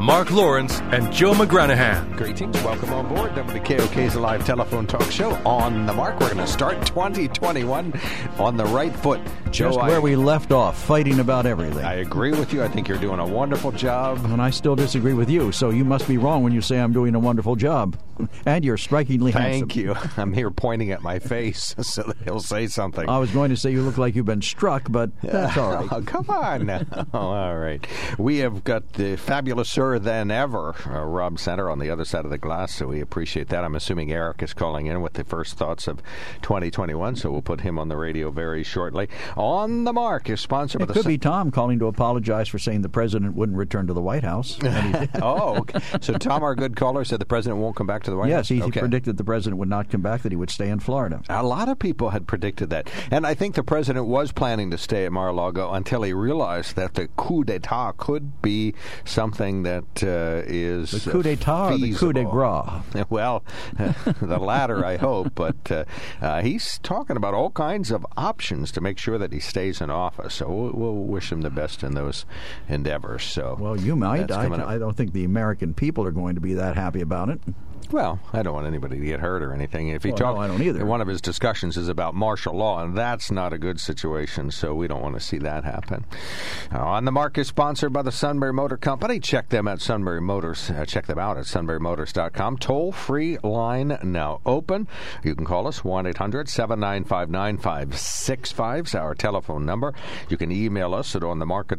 Mark Lawrence and Joe McGranahan. Greetings. Welcome on board WKOK's live telephone talk show on the mark. We're going to start 2021 on the right foot. Joe, Just I, where we left off, fighting about everything. I agree with you. I think you're doing a wonderful job. and I still disagree with you, so you must be wrong when you say I'm doing a wonderful job. And you're strikingly handsome. Thank you. I'm here pointing at my face so that he'll say something. I was going to say you look like you've been struck, but that's all right. Oh, come on. now. Oh, all right. We have got the fabulous sir than ever, uh, Rob Center, on the other side of the glass, so we appreciate that. I'm assuming Eric is calling in with the first thoughts of 2021, so we'll put him on the radio very shortly. On the Mark is sponsored It by the could be Tom calling to apologize for saying the president wouldn't return to the White House. He oh, okay. so Tom, our good caller, said the president won't come back to the White yes, House. he okay. predicted the president would not come back, that he would stay in Florida. A lot of people had predicted that. And I think the president was planning to stay at Mar a Lago until he realized that the coup d'etat could be something that uh, is. The coup d'etat or the coup de grace? Well, the latter, I hope. But uh, uh, he's talking about all kinds of options to make sure that he stays in office. So we'll, we'll wish him the best in those endeavors. So Well, you might. That's coming up. I, I don't think the American people are going to be that happy about it. Well, I don't want anybody to get hurt or anything. If he Well, talk, no, I don't either. One of his discussions is about martial law, and that's not a good situation. So we don't want to see that happen. Uh, on the mark is sponsored by the Sunbury Motor Company. Check them at Sunbury Motors. Uh, check them out at sunburymotors.com. Toll free line now open. You can call us one 9565 is our telephone number. You can email us at on the mark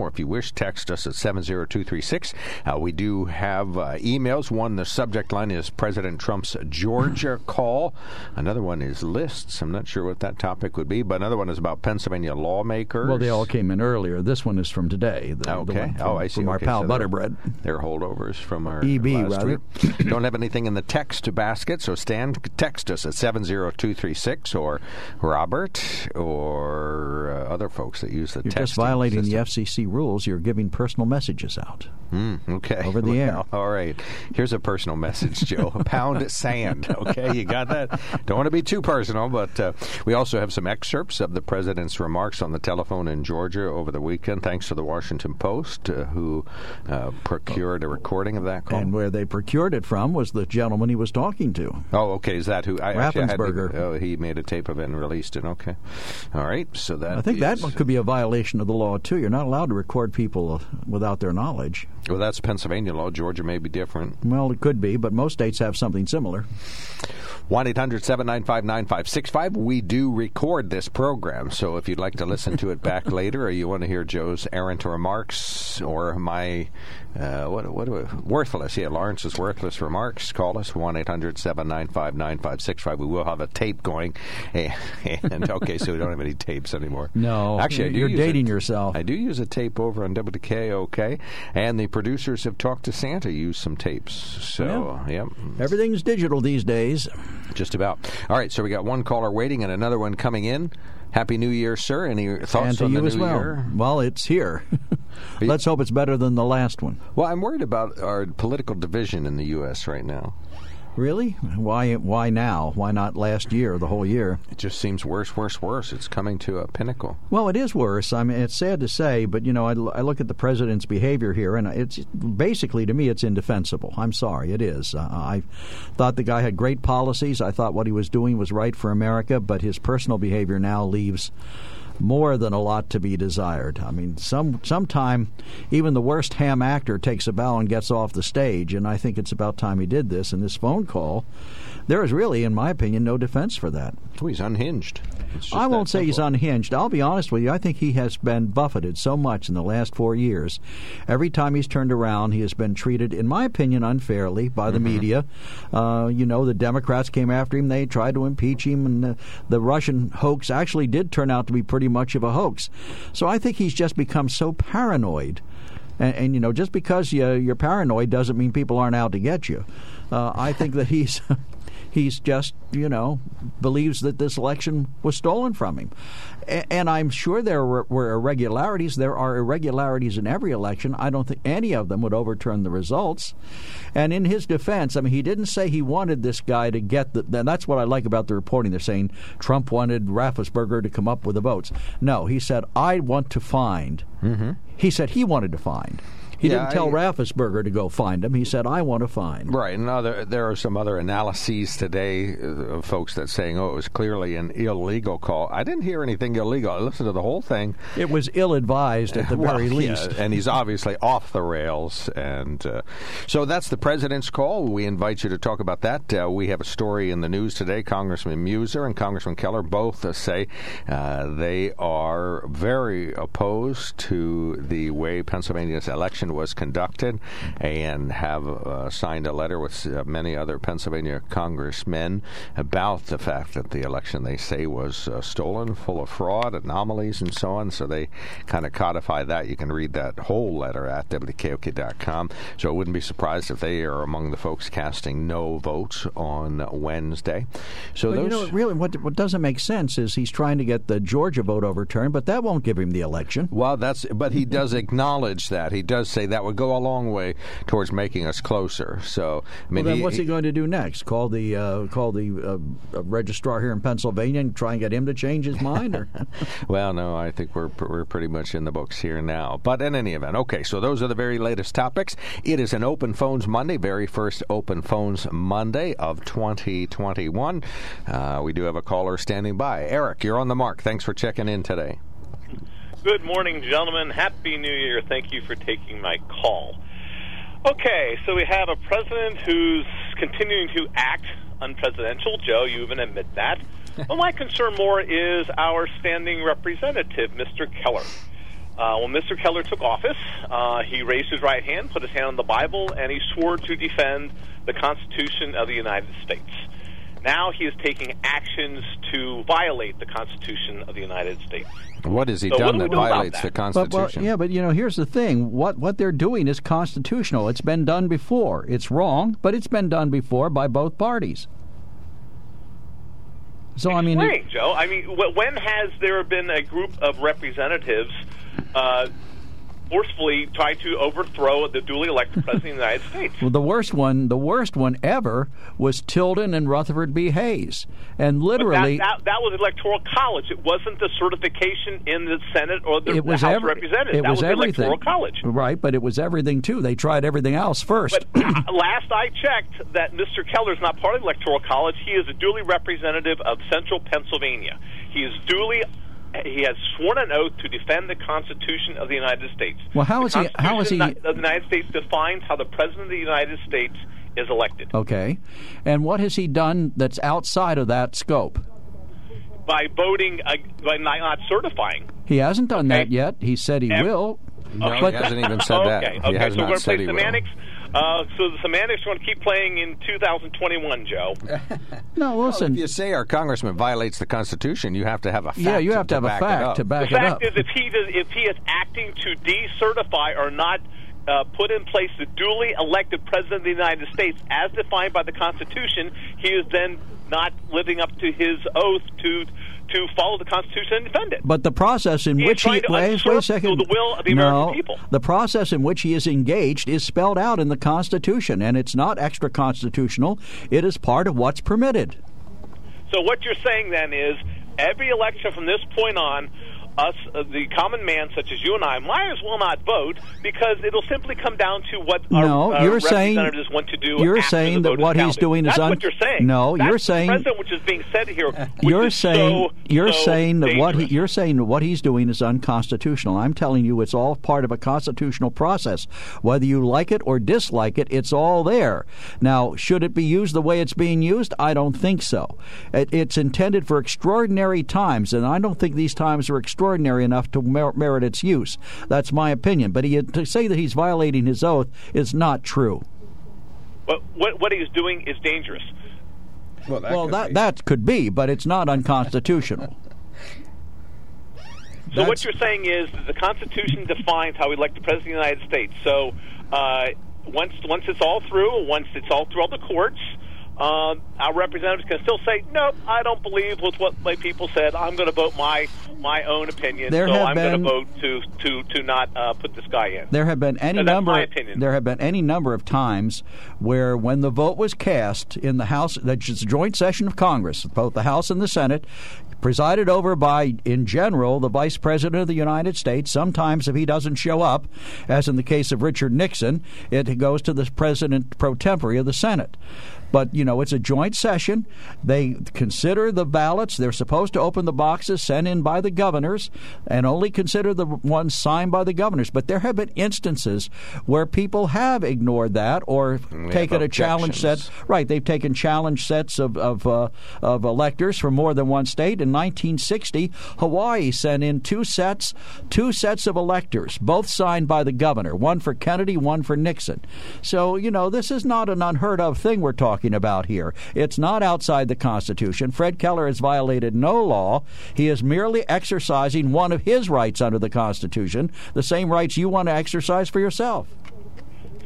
or if you wish, text us at 70236. Uh, we do have uh, emails. One, the subject line is President Trump's Georgia call. Another one is lists. I'm not sure what that topic would be, but another one is about Pennsylvania lawmakers. Well, they all came in earlier. This one is from today. The, the Okay. one from, oh, I see. From our Okay, pal so Butterbread. They're holdovers from our EB, rather. Don't have anything in the text basket, so Stan, text us at 70236 or Robert or uh, other folks that use the text You're just violating the FCC rules. You're giving personal messages out. Mm, okay. Over the air. All right. Here's a personal message, Joe. Pound sand. Okay, you got that? Don't want to be too personal, but uh, we also have some excerpts of the president's remarks on the telephone in Georgia over the weekend, thanks to the Washington Post, uh, who uh, procured a recording of that call. And where they procured it from was the gentleman he was talking to. Oh, okay. Is that who? I actually had to- oh, he made a tape of it and released it. Okay. All right. So that I think that is- one could be a violation of the law, too. You're not allowed to record people uh, without their knowledge. Well, that's Pennsylvania law. Georgia may be different. Well, it could be, but most states have something similar. 1 800 795 9565. We do record this program, so if you'd like to listen to it back later or you want to hear Joe's errant remarks or my, uh, what, what, I- worthless, yeah, Lawrence's worthless remarks, call us 1 800 795 9565. We will have a tape going. And, okay, so we don't have any tapes anymore. No, Actually, you're use a- dating yourself. I do use a tape over on WKOK, and the producers have talked to Santa, use some tapes. So, yep. Everything's digital these days. Just about. All right, so we got one caller waiting and another one coming in. Happy New Year, sir. Any thoughts and to on you the as new well. year? Well, it's here. Let's hope it's better than the last one. Well, I'm worried about our political division in the U.S. right now. Really? Why? Why now? Why not last year? The whole year? It just seems worse, worse, worse. It's coming to a pinnacle. Well, it is worse. I mean, it's sad to say, but you know, I, I look at the president's behavior here, and it's basically to me, it's indefensible. I'm sorry, it is. Uh, I thought the guy had great policies. I thought what he was doing was right for America, but his personal behavior now leaves more than a lot to be desired. I mean, some sometime even the worst ham actor takes a bow and gets off the stage, and I think it's about time he did this. And this phone call there is really, in my opinion, no defense for that. Oh, he's unhinged. I won't say he's unhinged. I'll be honest with you. I think he has been buffeted so much in the last four years. Every time he's turned around, he has been treated, in my opinion, unfairly by the mm-hmm. media. Uh, you know, the Democrats came after him. They tried to impeach him, and the, the Russian hoax actually did turn out to be pretty much of a hoax. So I think he's just become so paranoid. And, and, you know, just because you, you're paranoid doesn't mean people aren't out to get you. Uh, I think that he's He's just, you know, believes that this election was stolen from him. And I'm sure there were irregularities. There are irregularities in every election. I don't think any of them would overturn the results. And in his defense, I mean, he didn't say he wanted this guy to get the. And that's what I like about the reporting. They're saying Trump wanted Raffensperger to come up with the votes. No, he said, I want to find. Mm-hmm. He said he wanted to find. He yeah, didn't tell I, to go find him. He said, "I want to find." Right, and other, there are some other analyses today of folks that saying, "Oh, it was clearly an illegal call." I didn't hear anything illegal. I listened to the whole thing. It was ill-advised at the well, very least, yeah, and he's obviously off the rails. And uh, so that's the president's call. We invite you to talk about that. Uh, we have a story in the news today. Congressman Meuser and Congressman Keller both uh, say uh, they are very opposed to the way Pennsylvania's election election was conducted and have uh, signed a letter with uh, many other Pennsylvania congressmen about the fact that the election they say was uh, stolen, full of fraud, anomalies, and so on. So they kind of codify that. You can read that whole letter at WKOK.com. So I wouldn't be surprised if they are among the folks casting no votes on Wednesday. So those, you know, really, what what doesn't make sense is he's trying to get the Georgia vote overturned, but that won't give him the election. Well, that's but he does acknowledge that. He does say that would go a long way towards making us closer. So, I mean, well, then he, what's he going to do next? Call the uh, call the uh, registrar here in Pennsylvania and try and get him to change his mind? Or? well, no, I think we're we're pretty much in the books here now. But in any event, okay. So those are the very latest topics. It is an Open Phones Monday, very first Open Phones Monday of 2021. Uh, we do have a caller standing by. Eric, you're on the mark. Thanks for checking in today. Good morning, gentlemen. Happy New Year. Thank you for taking my call. Okay, so we have a president who's continuing to act unpresidential. Joe, you even admit that. well, my concern more is our standing representative, Mr. Keller. Uh, when Mr. Keller took office, uh, he raised his right hand, put his hand on the Bible, and he swore to defend the Constitution of the United States. Now he is taking actions to violate the Constitution of the United States. What has he so done that violates that? the Constitution? But, well, yeah, but you know, here's the thing: what what they're doing is constitutional. It's been done before. It's wrong, but it's been done before by both parties. So Explain, I mean, Joe. I mean, when has there been a group of representatives uh, forcefully try to overthrow the duly elected president of the United States. Well, the worst one, the worst one ever, was Tilden and Rutherford B. Hayes, and literally that, that, that, was electoral college. It wasn't the certification in the Senate or the, it was the House every, Representatives. It that was, was everything. electoral college, right? But it was everything too. They tried everything else first. But uh, last I checked, that Mr. Keller is not part of the electoral college. He is a duly representative of Central Pennsylvania. He is duly he has sworn an oath to defend the Constitution of the United States. Well, how is he? How is he? The United States defines how the President of the United States is elected. Okay, and what has he done that's outside of that scope? By voting, uh, by not certifying. He hasn't done okay. that yet. He said he will. No, he hasn't even said okay, that. Okay, Has so we're going to play semantics. Will. Uh, so the semantics are going to keep playing in 2021, Joe. no, listen. Well, if you say our congressman violates the Constitution, you have to have a fact. Yeah, you have to, to have a fact to back the it up. The fact is, if he does, if he is acting to decertify or not uh, put in place the duly elected president of the United States as defined by the Constitution, he is then not living up to his oath to to follow the Constitution and defend it. But the process in he which he wait, wait a second, the will of the no, American people. The process in which he is engaged is spelled out in the Constitution, and it's not extra constitutional. It is part of what's permitted. So what you're saying then is every election from this point on us, uh, the common man such as you and I, might as well not vote because it'll simply come down to what no, our uh, you're saying, representatives want to do. You're saying that what he's doing That's is un- what you're saying. No, That's you're saying president, which is being said here. You're saying so, you're so saying that what he, you're saying that what he's doing is unconstitutional. I'm telling you, it's all part of a constitutional process. Whether you like it or dislike it, it's all there. Now, should it be used the way it's being used? I don't think so. It, it's intended for extraordinary times, and I don't think these times are extraordinary enough to mer- merit its use. That's my opinion. But he, to say that he's violating his oath is not true. But what, what he's doing is dangerous. Well, that Well, could that be. that could be, but it's not unconstitutional. So what you're saying is that the Constitution defines how we elect the President of the United States. So uh, once once it's all through, once it's all through all the courts, uh, our representatives can still say, "No, I don't believe with what my people said. I'm going to vote my my own opinion. There so I'm going to vote to to to not uh, put this guy in." There have been any that's number. There have been any number of times where, when the vote was cast in the House, that's a joint session of Congress, both the House and the Senate, presided over by, in general, the Vice President of the United States. Sometimes, if he doesn't show up, as in the case of Richard Nixon, it goes to the President pro tempore of the Senate. But, you know, it's a joint session. They consider the ballots. They're supposed to open the boxes sent in by the governors and only consider the ones signed by the governors. But there have been instances where people have ignored that or taken a challenge set. Right, they've taken challenge sets of of, uh, of electors from more than one state. In 1960, Hawaii sent in two sets, two sets of electors, both signed by the governor. One for Kennedy, one for Nixon. So you know this is not an unheard of thing we're talking about here. It's not outside the Constitution. Fred Keller has violated no law. He is merely exercising one of his rights under the Constitution, the same rights you want to exercise for yourself.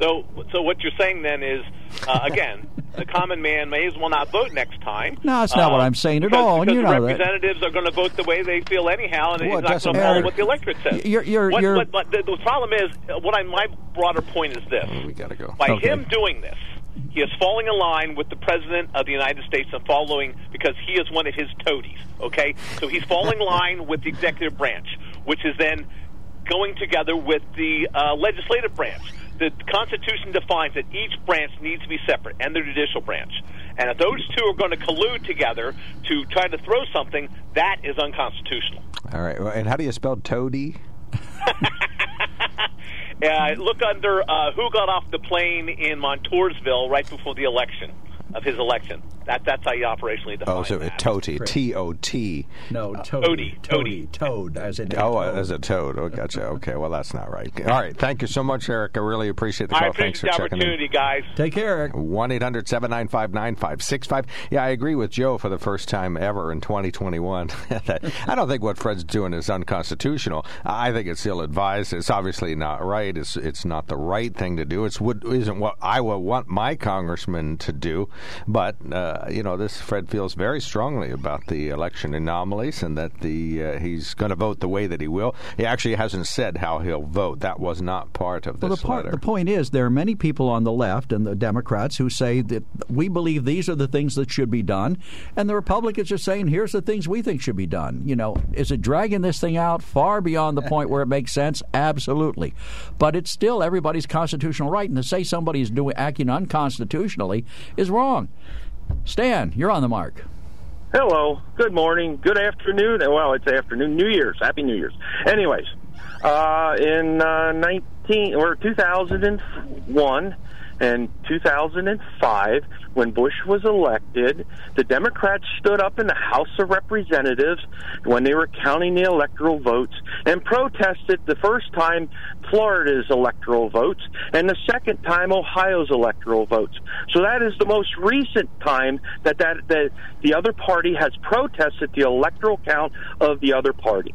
So, so what you're saying then is, uh, again, the common man may as well not vote next time. No, that's not what I'm saying at because, all, and Because you the know that. representatives are going to vote the way they feel anyhow, and Well, it's not going to follow what the electorate says. You're- you're- what, you're- what- but the, the problem is, uh, what I, my broader point is this: we gotta go. By Okay. him doing this, he is falling in line with the president of the United States and following because he is one of his toadies. Okay, so he's falling in line with the executive branch, which is then going together with the uh, legislative branch. The Constitution defines that each branch needs to be separate, and the judicial branch. And if those two are going to collude together to try to throw something, that is unconstitutional. All right. And how do you spell toady? Uh, look under uh, who got off the plane in Montoursville right before the election of his election. That that's how you operationally define Oh, so that. toti, T O T. No, Toady, Toady. toad, as in Oh, uh, as a toad. Oh, gotcha. Okay, well, that's not right. All right. Thank you so much, Eric. I really appreciate the I call. Thanks for the checking in. opportunity, guys. Take care, Eric. 1 800 795 9565. Yeah, I agree with Joe for the first time ever in 2021. I don't think what Fred's doing is unconstitutional. I think it's ill advised. It's obviously not right. It's it's not the right thing to do. It's what isn't what I would want my congressman to do. But, uh, you know, this Fred feels very strongly about the election anomalies and that the uh, he's going to vote the way that he will. He actually hasn't said how he'll vote. That was not part of Well, this the, part, letter. the point is, there are many people on the left and the Democrats who say that we believe these are the things that should be done, and the Republicans are saying here's the things we think should be done. You know, is it dragging this thing out far beyond the point where it makes sense? Absolutely, but it's still everybody's constitutional right, and to say somebody is doing acting unconstitutionally is wrong. Stan, you're on the mark. Hello. Good morning. Good afternoon. Well, it's afternoon. New Year's. Happy New Year's. Anyways, uh, in uh, 19 or 2001 and 2005, when Bush was elected, the Democrats stood up in the House of Representatives when they were counting the electoral votes and protested the first time Florida's electoral votes and the second time Ohio's electoral votes. So that is the most recent time that that, that the other party has protested the electoral count of the other party.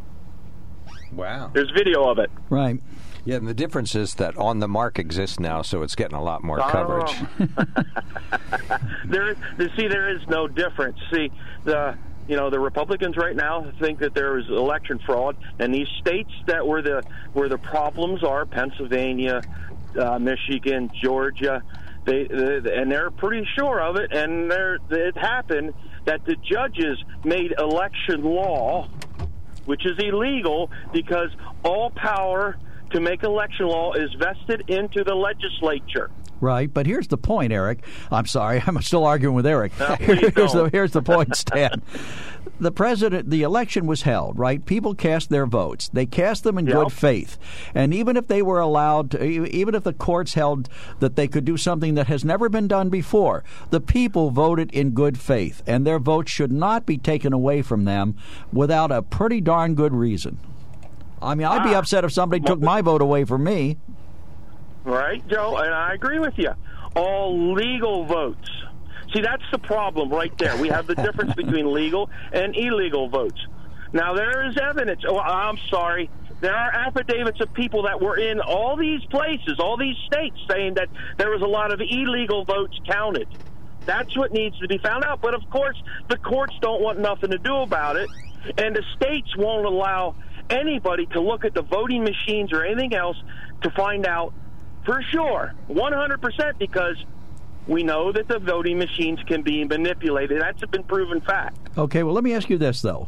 wow. There's video of it. Right. Yeah, and the difference is that On the Mark exists now, so it's getting a lot more Oh. coverage. there, you see, there is no difference. See, the you know the Republicans right now think that there is election fraud, and these states that were the where the problems are, Pennsylvania, uh, Michigan, Georgia, they, they and they're pretty sure of it, and there it happened that the judges made election law which is illegal because all power to make election law is vested into the legislature. Right, but here's the point, Eric. I'm sorry, I'm still arguing with Eric. No, here's, the, here's the point, Stan. the president, the election was held, right? People cast their votes. They cast them in Yep. good faith, and even if they were allowed, to, even if the courts held that they could do something that has never been done before, the people voted in good faith, and their votes should not be taken away from them without a pretty darn good reason. I mean, I'd be Ah. upset if somebody took my vote away from me. Right, Joe? And I agree with you. All legal votes. See, that's the problem right there. We have the difference between legal and illegal votes. Now, there is evidence. Oh, I'm sorry. There are affidavits of people that were in all these places, all these states, saying that there was a lot of illegal votes counted. That's what needs to be found out. But of course, the courts don't want nothing to do about it, and the states won't allow anybody to look at the voting machines or anything else to find out for sure, 100%, because we know that the voting machines can be manipulated. That's been proven fact. Okay, well, let me ask you this, though.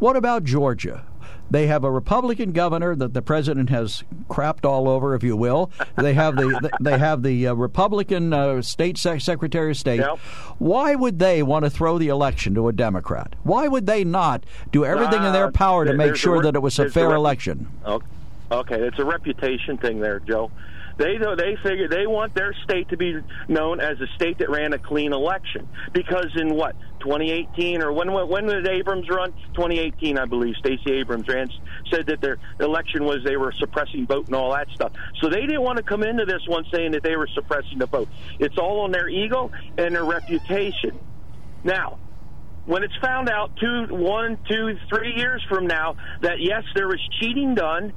What about Georgia? They have a Republican governor that the president has crapped all over, if you will. They have the they have the uh, Republican uh, state sec- secretary of state. Yep. Why would they want to throw the election to a Democrat? Why would they not do everything in their power to there- make sure re- that it was a a fair rep- election? Okay. Okay, it's a reputation thing there, Joe. They they figure they want their state to be known as a state that ran a clean election because in what 2018 or when when did Abrams run? 2018, I believe. Stacey Abrams ran said that their election was they were suppressing vote and all that stuff. So they didn't want to come into this one saying that they were suppressing the vote. It's all on their ego and their reputation. Now, when it's found out two, one, two, three years from now that yes, there was cheating done,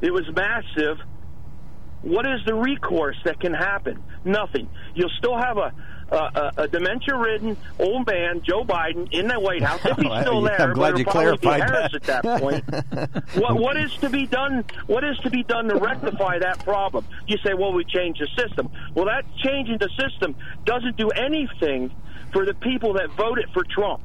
it was massive. What is the recourse that can happen? Nothing. You'll still have a a, a, dementia-ridden old man, Joe Biden, in the White House. If he's still there, I'm glad you it'll probably be clarified that. at that point. what what is to be done? What is to be done to rectify that problem? You say, well, we change the system. Well, that changing the system doesn't do anything for the people that voted for Trump.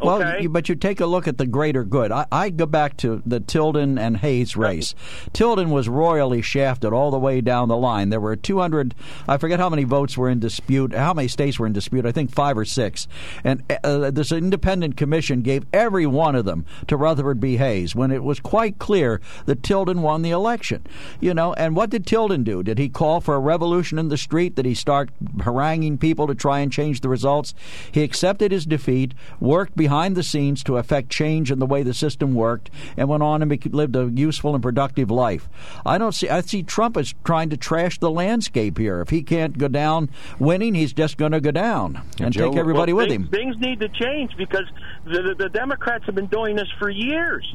Well, Okay? you, but you take a look at the greater good. I, I go back to the Tilden and Hayes race. Tilden was royally shafted all the way down the line. There were 200, I forget how many votes were in dispute, how many states were in dispute, I think five or six. And uh, this independent commission gave every one of them to Rutherford B. Hayes when it was quite clear that Tilden won the election. You know, and what did Tilden do? Did he call for a revolution in the street? Did he start haranguing people to try and change the results? He accepted his defeat, worked behind the scenes to affect change in the way the system worked, and went on and lived a useful and productive life. I don't see. I see Trump as trying to trash the landscape here. If he can't go down winning, he's just going to go down and Joe- take everybody Well, with things, him. Things need to change because the, the, the Democrats have been doing this for years,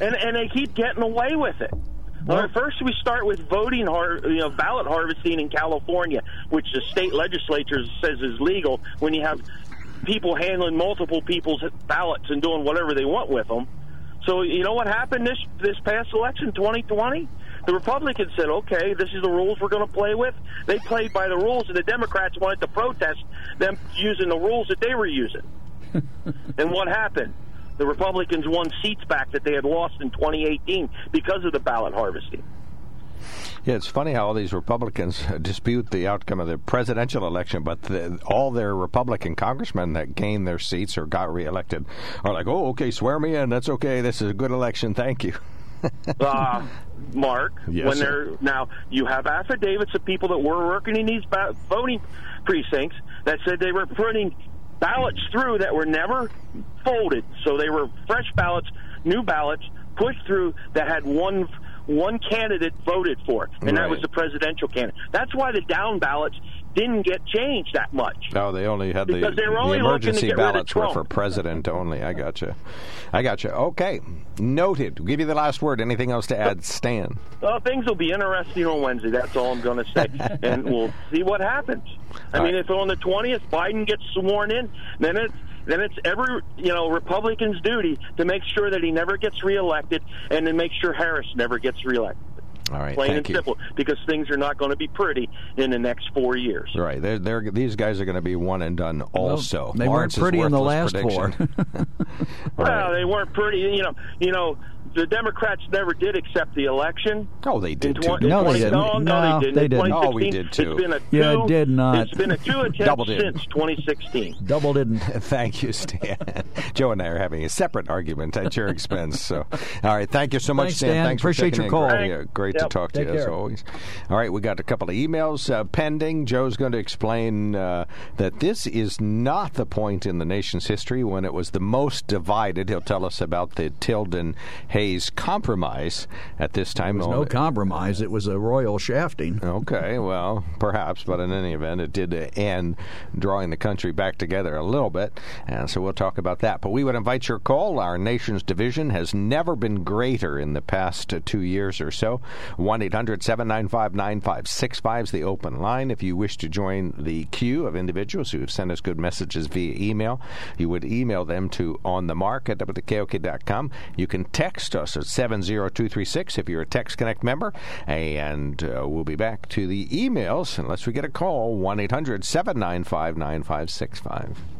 and and they keep getting away with it. Well, first we start with voting, har- you know, ballot harvesting in California, which the state legislature says is legal when you have people handling multiple people's ballots and doing whatever they want with them. So you know what happened this this past election, 2020? The Republicans said, "Okay, this is the rules we're going to play with." They played by the rules, and the Democrats wanted to protest them using the rules that they were using. and what happened? The Republicans won seats back that they had lost in 2018 because of the ballot harvesting. Yeah, it's funny how all these Republicans dispute the outcome of the presidential election, but the, all their Republican congressmen that gained their seats or got reelected are like, "Oh, okay, swear me in. That's okay. This is a good election. Thank you." uh, Mark, Yes, when they're now you have affidavits of people that were working in these voting precincts that said they were printing ballots through that were never folded, so they were fresh ballots, new ballots pushed through that had one one candidate voted for, and that was the presidential candidate. That's why the down ballots didn't get changed that much. No, they only had the, they were the only to emergency get ballots were for president only. I gotcha. I gotcha. Okay, noted. We'll give you the last word. Anything else to add, Stan? Well, things will be interesting on Wednesday. That's all I'm going to say, and we'll see what happens. I All mean, right. if on the 20th Biden gets sworn in, then it's then it's every you know Republican's duty to make sure that he never gets reelected, and to make sure Harris never gets reelected. All right, Plain thank and you. simple, because things are not going to be pretty in the next four years. Right. They're, they're, these guys are going to be one and done also. they weren't pretty in the worthless last four. prediction. Well, they weren't pretty. You know, you know, the Democrats never did accept the election. Oh, they did too. tw- No, in they didn't. No, no, No, they didn't. they didn't. Oh, we did too. It's been a Yeah, two, did not. It's been a two attempt Double did. since 2016. Double didn't. Thank you, Stan. Joe and I are having a separate argument at your expense. So, all right, thank you so much, Thanks, Stan. Stan. Thanks for Appreciate checking your call. in. Great, yeah, great to Yep. talk to Take you as always. All right, we got a couple of emails uh, pending. Joe's going to explain uh, that this is not the point in the nation's history when it was the most divided. He'll tell us about the Tilden Hayes compromise at this time. There was no compromise. It was a royal shafting. Okay, well, perhaps, but in any event, it did end drawing the country back together a little bit, and so we'll talk about that. But we would invite your call. Our nation's division has never been greater in the past two years or so. 1 800 795 9565 is the open line. If you wish to join the queue of individuals who have sent us good messages via email, you would email them to onthemark at wkok.com. You can text us at 70236 if you're a Text Connect member, and uh, we'll be back to the emails unless we get a call 1 800 795 9565.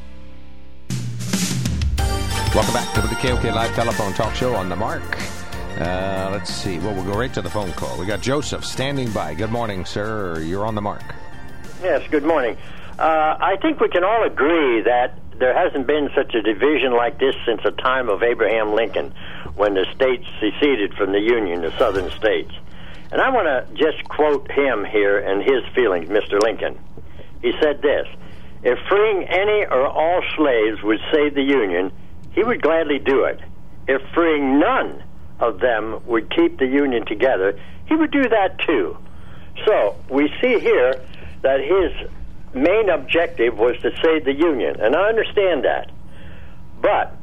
Welcome back to the KOK Live Telephone Talk Show on the mark. Uh, let's see. Well, we'll go right to the phone call. We got Joseph standing by. Good morning, sir. You're on the mark. Yes, good morning. Uh, I think we can all agree that there hasn't been such a division like this since the time of Abraham Lincoln, when the states seceded from the Union, the southern states. And I want to just quote him here and his feelings, Mr. Lincoln. He said this If freeing any or all slaves would save the Union, he would gladly do it. If freeing none of them would keep the Union together, he would do that too. So we see here that his main objective was to save the Union, and I understand that. But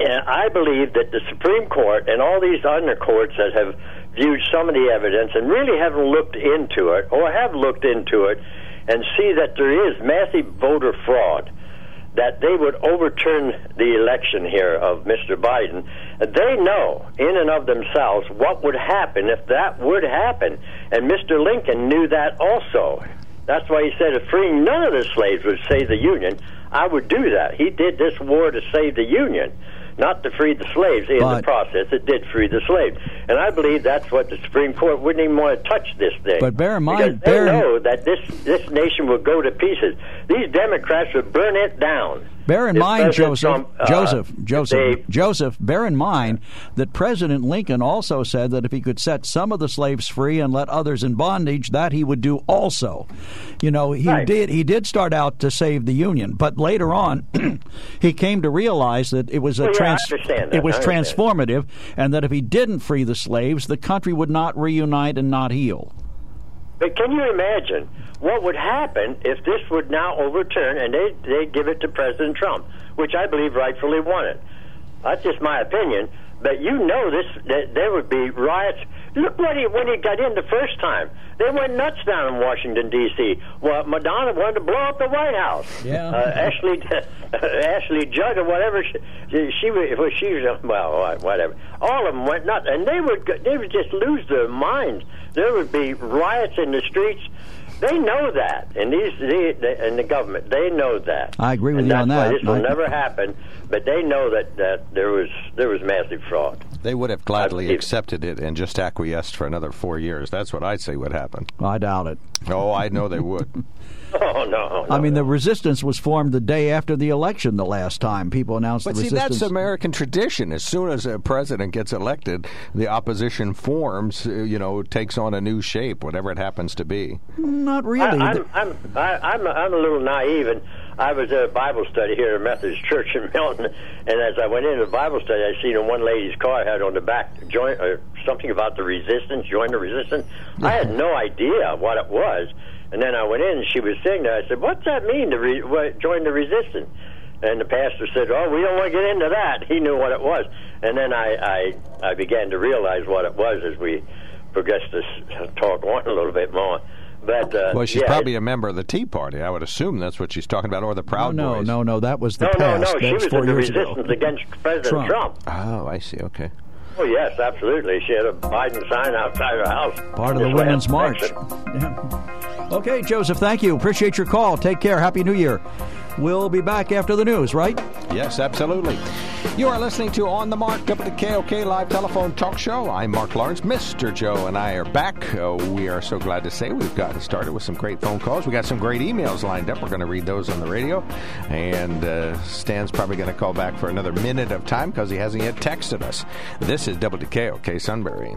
uh, I believe that the Supreme Court and all these other courts that have viewed some of the evidence and really haven't looked into it, or have looked into it, and see that there is massive voter fraud, that they would overturn the election here of Mr. Biden. They know in and of themselves what would happen if that would happen. And Mr. Lincoln knew that also. That's why he said if freeing none of the slaves would save the Union, I would do that. He did this war to save the Union, not to free the slaves. In the process, it did free the slaves. And I believe that's what the Supreme Court wouldn't even want to touch this thing. But bear in mind- they bear in- know that this, this nation would go to pieces. These Democrats would burn it down. Bear in If mind, President Joseph, Trump, uh, Joseph, if Joseph, they- Joseph. Bear in mind that President Lincoln also said that if he could set some of the slaves free and let others in bondage, that he would do also. You know, he Right. did. He did start out to save the Union, but later on, he came to realize that it was a Well, trans- that. it was transformative, and that if he didn't free the slaves, the country would not reunite and not heal. But can you imagine what would happen if this would now overturn and they they give it to President Trump, which I believe rightfully won it. That's just my opinion. But you know this that there would be riots. Look what he when he got in the first time. They went nuts down in Washington D.C. Well, Madonna wanted to blow up the White House. Yeah. Uh, Ashley Ashley Judd or whatever she she, was well, she was well whatever. All of them went nuts, and they would they would just lose their minds. There would be riots in the streets. They know that, and these the, the, and the government they know that. I agree with and you that's on why that. This will I- never happen, but they know that that there was there was massive fraud. They would have gladly believe- accepted it and just acquiesced for another four years. That's what I'd say would happen. I doubt it. Oh, I know they would. Oh no, no. I mean, the resistance was formed the day after the election the last time. People announced But the see, resistance. that's American tradition. As soon as a president gets elected, the opposition forms, uh, you know, takes on a new shape, whatever it happens to be. Not really. I'm I'm I, I'm I'm a little naive, and I was at a Bible study here at Methodist Church in Milton, and as I went into the Bible study, I seen in one lady's car had on the back join uh, something about the resistance, join the resistance. I had no idea what it was, and then I went in, and she was sitting there. I said, "What's that mean to re- what, join the resistance?" And the pastor said, "Oh, we don't want to get into that." He knew what it was, and then I I, I began to realize what it was as we progressed this talk on a little bit more. But uh, Well, she's yeah, probably a member of the Tea Party. I would assume that's what she's talking about, or the Proud no, Boys. no, no. no, That was the No, no, past. no. She That was four in the resistance ago. against President Trump. Trump. Oh, I see. Okay. Oh, yes, absolutely. She had a Biden sign outside her house. Part of the Women's March. Yeah. Okay, Joseph, thank you. Appreciate your call. Take care. Happy New Year. We'll be back after the news, right? Yes, absolutely. You are listening to On the Mark, WKOK live telephone talk show. I'm Mark Lawrence. Mr. Joe and I are back. Uh, we are so glad to say we've gotten started with some great phone calls. We got some great emails lined up. We're going to read those on the radio. And uh, Stan's probably going to call back for another minute of time because he hasn't yet texted us. This is WKOK Sunbury.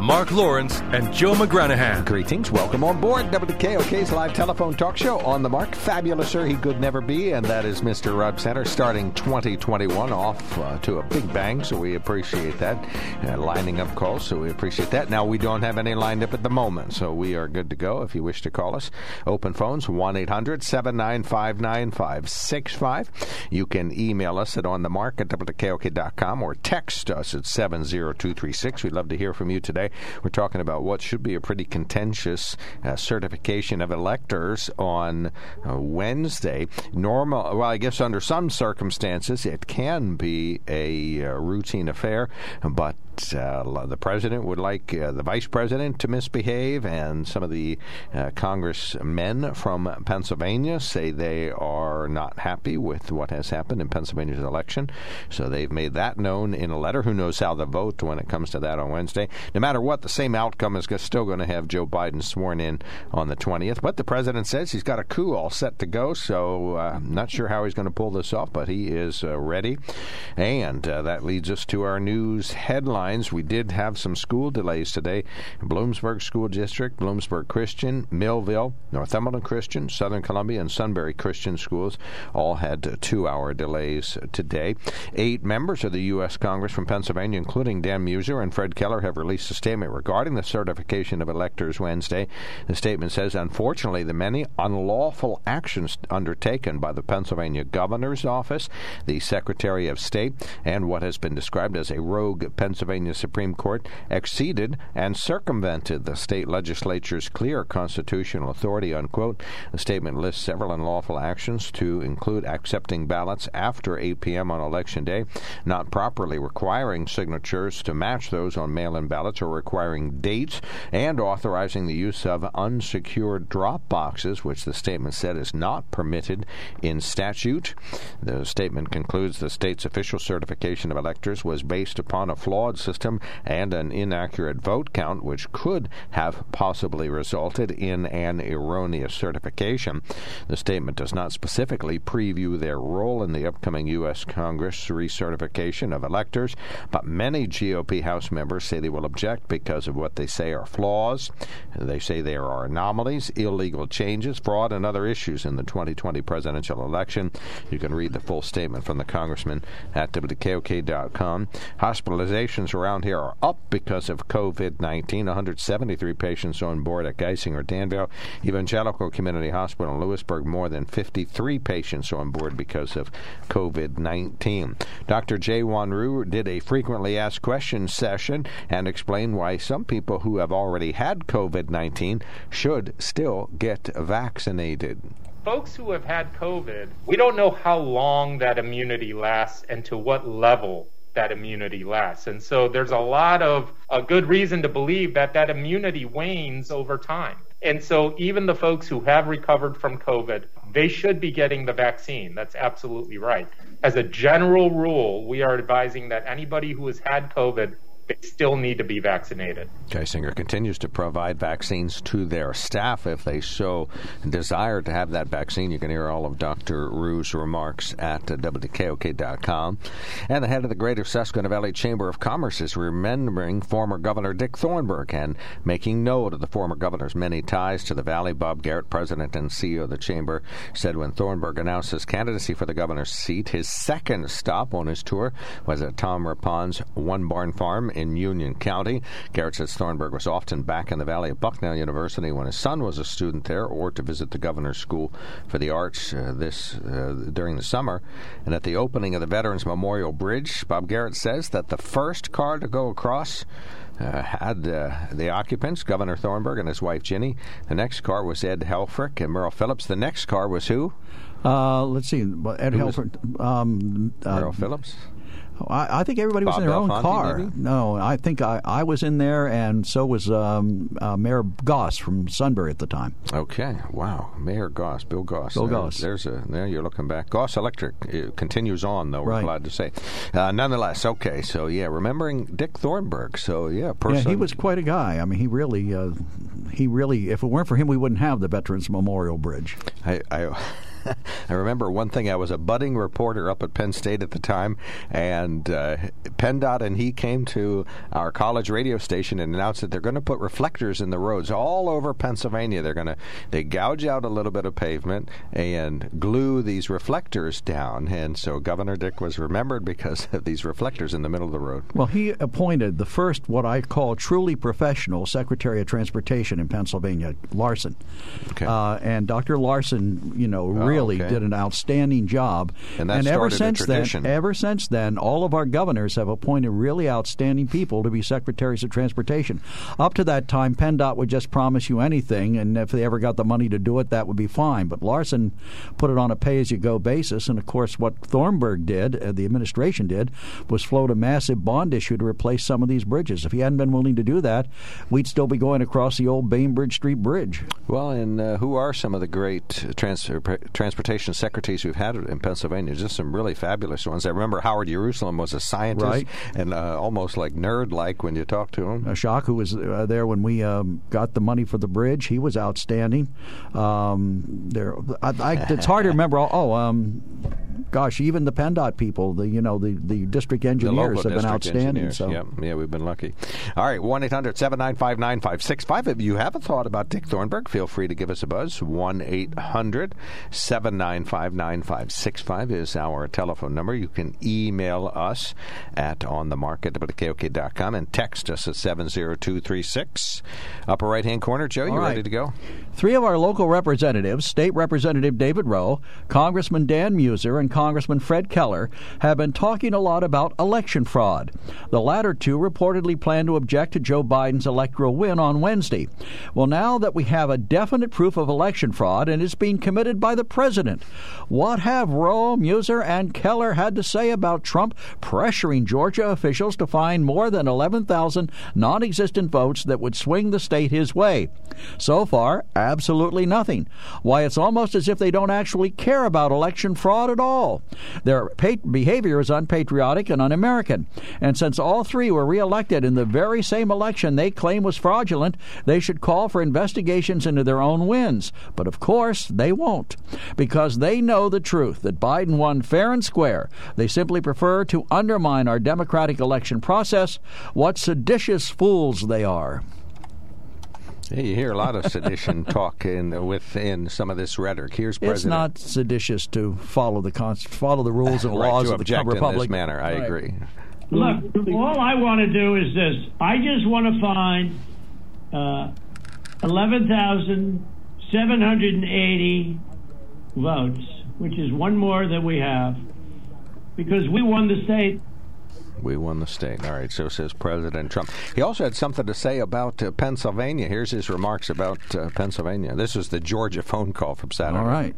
Mark Lawrence and Joe McGranahan. Greetings. Welcome on board WKOK's live telephone talk show on the mark. Fabulous, sir. he could never be, and that is Mr. Rob Center starting 2021 off uh, to a big bang, so we appreciate that. Uh, lining up calls, so we appreciate that. Now, we don't have any lined up at the moment, so we are good to go if you wish to call us. Open phones 1 800 795 9565. You can email us at onthemark at WKOK.com or text us at 70236. We'd love to hear from you today. We're talking about what should be a pretty contentious uh, certification of electors on uh, Wednesday. Normal, well, I guess under some circumstances it can be a uh, routine affair, but uh, the president would like uh, the vice president to misbehave, and some of the uh, congressmen from Pennsylvania say they are not happy with what has happened in Pennsylvania's election. So they've made that known in a letter. Who knows how they'll vote when it comes to that on Wednesday? No matter what, the same outcome is still going to have Joe Biden sworn in on the 20th. But the president says he's got a coup all set to go, so uh, I'm not sure how he's going to pull this off, but he is uh, ready. And uh, that leads us to our news headlines. We did have some school delays today. Bloomsburg School District, Bloomsburg Christian, Millville, Northumberland Christian, Southern Columbia, and Sunbury Christian schools all had two hour delays today. Eight members of the U.S. Congress from Pennsylvania, including Dan Meuser and Fred Keller, have released a statement regarding the certification of electors Wednesday. The statement says, unfortunately, the many unlawful actions undertaken by the Pennsylvania governor's office, the Secretary of State, and what has been described as a rogue Pennsylvania Supreme Court exceeded and circumvented the state legislature's clear constitutional authority, unquote. The statement lists several unlawful actions to include accepting ballots after 8 p.m. on election day, not properly requiring signatures to match those on mail in ballots or requiring dates, and authorizing the use of unsecured drop boxes, which the statement said is not permitted in statute. The statement concludes the state's official certification of electors was based upon a flawed system and an inaccurate vote count, which could have possibly resulted in an erroneous certification. The statement does not specifically preview their role in the upcoming U.S. Congress recertification of electors, but many GOP House members say they will object because of what they say are flaws. They say there are anomalies, illegal changes, fraud, and other issues in the 2020 presidential election. You can read the full statement from the congressman at WKOK.com. Hospitalizations around here are up because of COVID 19. 173 patients on board at Geisinger Danville Evangelical Community Hospital in Lewisburg. More than 53 patients on board because of COVID 19. Dr. Jaewon Ryu did a frequently asked questions session and explained why some people who have already had COVID 19 should still get vaccinated. Folks who have had COVID, we don't know how long that immunity lasts and to what level that immunity lasts. And so there's a lot of a good reason to believe that that immunity wanes over time. And so even the folks who have recovered from COVID, they should be getting the vaccine. That's absolutely right. As a general rule, we are advising that anybody who has had COVID they still need to be vaccinated. Geisinger continues to provide vaccines to their staff if they so desire to have that vaccine. You can hear all of Dr. Ryu's remarks at WKOK.com. And the head of the Greater Susquehanna Valley Chamber of Commerce is remembering former Governor Dick Thornburgh and making note of the former governor's many ties to the valley. Bob Garrett, president and CEO of the chamber, said when Thornburgh announced his candidacy for the governor's seat, his second stop on his tour was at Tom Rappon's One Barn Farm in Union County. Garrett says Thornburgh was often back in the valley of Bucknell University when his son was a student there, or to visit the Governor's School for the Arts uh, this uh, during the summer. And at the opening of the Veterans Memorial Bridge, Bob Garrett says that the first car to go across. Uh, had uh, the occupants, Governor Thornburgh and his wife Ginny. The next car was Ed Helfrich and Merle Phillips. The next car was who? Uh, let's see, Ed Helfrich. Um, uh, Merle Phillips. I, I think everybody was Bob in their own car. maybe? No, I think I, I was in there, and so was um, uh, Mayor Goss from Sunbury at the time. Okay, wow, Mayor Goss, Bill Goss. Bill There- Goss. There's a there you're looking back. Goss Electric continues on though. We're Right. glad to say. Uh, nonetheless, okay. So yeah, remembering Dick Thornburgh. So yeah, person. Yeah, he was quite a guy. I mean, he really, uh, he really. If it weren't for him, we wouldn't have the Veterans Memorial Bridge. I, I, I remember one thing. I was a budding reporter up at Penn State at the time, and uh, PennDOT and he came to our college radio station and announced that they're going to put reflectors in the roads all over Pennsylvania. They're going to they gouge out a little bit of pavement and glue these reflectors down. And so Governor Dick was remembered because of these reflectors in the middle of the road. Well, he appointed the first, what I call truly professional Secretary of Transportation in Pennsylvania, Larson. Okay. Uh, and Dr. Larson, you know, really okay. did an outstanding job. And that ever since then, ever since then, all of our governors have appointed really outstanding people to be secretaries of transportation. Up to that time, PennDOT would just promise you anything, and if they ever got the money to do it, that would be fine. But Larson put it on a pay-as-you-go basis, and of course, what Thornburgh did, uh, the administration did, was float a massive bond issue to replace some of these bridges. If he hadn't been willing to do that, we'd still be going across the old Bainbridge Street Bridge. Well, and uh, who are some of the great trans- transportation secretaries we've had in Pennsylvania? Just some really fabulous ones. I remember Howard Yerusalim was a scientist Right. and uh, almost like nerd-like when you talk to him. Schoch, who was uh, there when we um, got the money for the bridge, he was outstanding. Um, there, I, I, it's hard to remember. All, oh, um, gosh, even the PennDOT people, the you know the, the district The engineers local have been outstanding. So Yep. Yeah, we've been lucky. All right, 1 800 795 9565. If you have a thought about Dick Thornburgh, feel free to give us a buzz. 1 800 795 9565 is our telephone number. You can email us at onthemark at WKOK.com and text us at 70236. Upper right hand corner, Joe, you right. ready to go? Three of our local representatives, State Representative David Rowe, Congressman Dan Meuser, and Congressman Fred Keller, have been talking a lot about election fraud. The latter two reportedly plan to object to Joe Biden's electoral win on Wednesday. Well, now that we have a definite proof of election fraud and it's being committed by the president, what have Rowe, Meuser, and Keller had to say about Trump pressuring Georgia officials to find more than 11,000 non existent votes that would swing the state his way? So far, absolutely nothing. Why, it's almost as if they don't actually care about election fraud at all. Their behavior is unpatriotic and un American. And since all three were reelected in the very same election they claim was fraudulent, they should call for investigations into their own wins. But of course, they won't. Because they know the truth that Biden won fair and square. They simply prefer to undermine our democratic election process. What seditious fools they are. Hey, you hear a lot of sedition talk in within some of this rhetoric. Here's President. It's not seditious to follow the const- follow the rules and right, laws to of the object republic. in this manner. I Right. agree. Look, all I want to do is this. I just want to find uh, 11,780 votes, which is one more that we have, because we won the state. We won the state. All right, so says President Trump. He also had something to say about uh, Pennsylvania. Here's his remarks about uh, Pennsylvania. This is the Georgia phone call from Saturday. All right.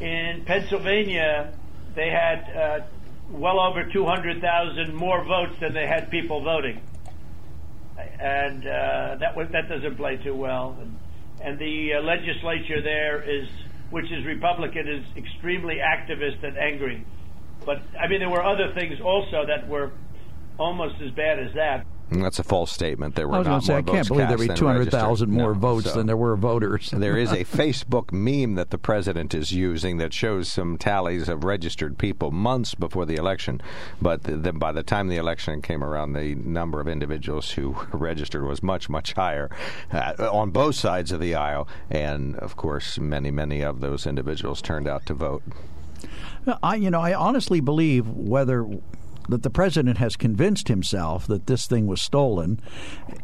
In Pennsylvania, they had uh, well over 200,000 more votes than they had people voting. And uh, that was, that doesn't play too well. And, and the uh, legislature there is, which is Republican, is extremely activist and angry. But I mean, there were other things also that were almost as bad as that. That's a false statement. There were I was not say, I can't believe there were 200,000 more No, votes so- than there were voters. There is a Facebook meme that the president is using that shows some tallies of registered people months before the election, but the, the, by the time the election came around, the number of individuals who registered was much, much higher uh, on both sides of the aisle, and of course, many, many of those individuals turned out to vote. I, you know, I honestly believe whether that the president has convinced himself that this thing was stolen,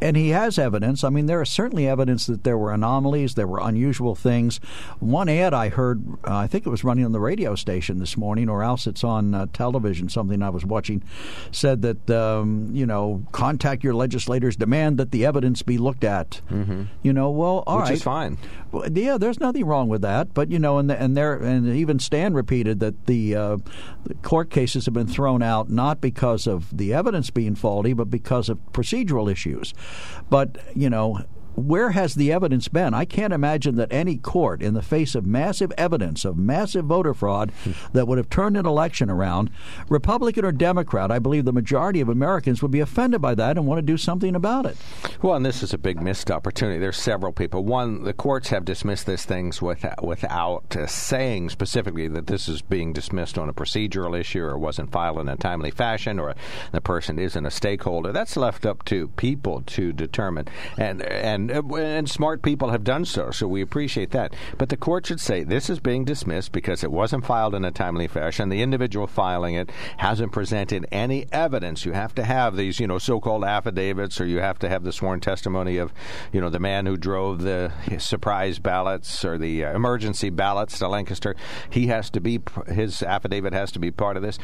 and he has evidence. I mean, there is certainly evidence that there were anomalies, there were unusual things. One ad I heard, uh, I think it was running on the radio station this morning, or else it's on uh, television. Something I was watching said that um, you know, contact your legislators, demand that the evidence be looked at. Mm-hmm. You know, well, all Which right, is fine. well, yeah, there's nothing wrong with that, but you know, and the, and there and even Stan repeated that the, uh, the court cases have been thrown out not because of the evidence being faulty, but because of procedural issues. But you know. Where has the evidence been? I can't imagine that any court, in the face of massive evidence of massive voter fraud that would have turned an election around, Republican or Democrat, I believe the majority of Americans would be offended by that and want to do something about it. Well, and this is a big missed opportunity. There's several people. One, the courts have dismissed these things without, without uh, saying specifically that this is being dismissed on a procedural issue or wasn't filed in a timely fashion or the person isn't a stakeholder. That's left up to people to determine, and and and smart people have done so. So we appreciate that. But the court should say this is being dismissed because it wasn't filed in a timely fashion. The individual filing it hasn't presented any evidence. You have to have these, you know, so-called affidavits, or you have to have the sworn testimony of, you know, the man who drove the surprise ballots or the uh, emergency ballots to Lancaster. He has to be his affidavit has to be part of this.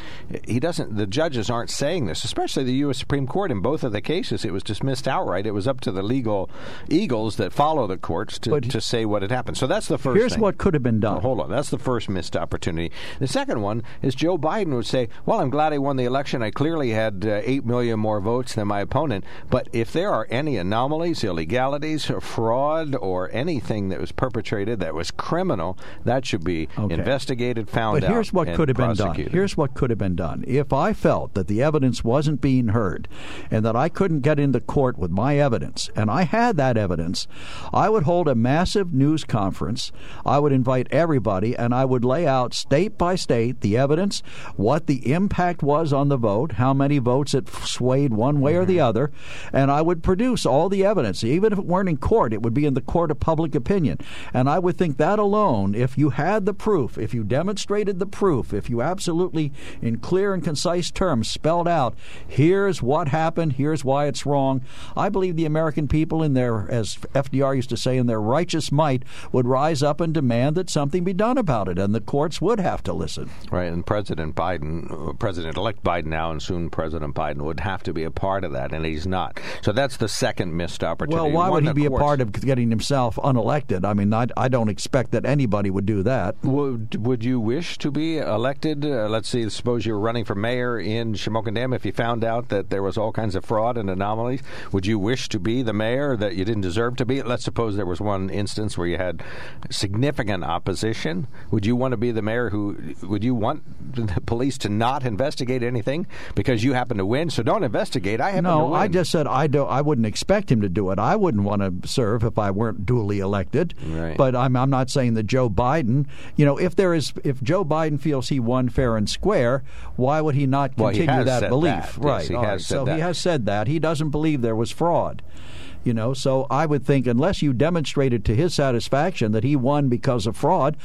He doesn't. The judges aren't saying this, especially the U.S. Supreme Court. In both of the cases, it was dismissed outright. It was up to the legal eagles that follow the courts to, But to say what had happened. So that's the first. Here's thing. what could have been done. Now, hold on. That's the first missed opportunity. The second one is Joe Biden would say, Well, I'm glad I won the election. I clearly had uh, 8 million more votes than my opponent. But if there are any anomalies, illegalities, or fraud, or anything that was perpetrated that was criminal, that should be Okay. investigated, found But out. here's what and could have been done. Here's what could have been done. If I felt that the evidence wasn't being heard and that I couldn't get into court with my evidence, and I had that evidence, I would hold a massive news conference. I would invite everybody and I would lay out state by state the evidence, what the impact was on the vote, how many votes it swayed one way or the Mm-hmm. other, and I would produce all the evidence. Even if it weren't in court, it would be in the court of public opinion. And I would think that alone, if you had the proof, if you demonstrated the proof, if you absolutely, in clear and concise terms, spelled out, here's what happened, here's why it's wrong, I believe the American people, in their, as FDR used to say, in their righteous might, would rise up and demand that something be done about it, and the courts would have to listen. Right, and President Biden, uh, President-elect Biden now, and soon President Biden would have to be a part of that, and he's not. So that's the second missed opportunity. Well, why One, would he be a part of getting himself unelected? I mean, I, I don't expect that anybody would do that. Would would you wish to be elected? Uh, let's see. Suppose you were running for mayor in Shamokin Dam. If you found out that there was all kinds of fraud and anomalies, would you wish to be the mayor that you didn't deserve to be? Let's suppose there was one instance where you had significant opposition. Would you want to be the mayor who? Would you want the police to not investigate anything because you happen to win? So don't investigate. I happen to No. I just said I don't. I wouldn't expect him to do it. I wouldn't want to serve if I weren't duly elected. Right. But I'm I'm not saying that Joe Biden. You know, if there is if Joe Biden feels he won fair and square, why would he not Well, he continue that belief? that. Yes, Right. he has right. said so that. he has said that he doesn't believe there was fraud. You know, so I would think unless you demonstrated to his satisfaction that he won because of fraud,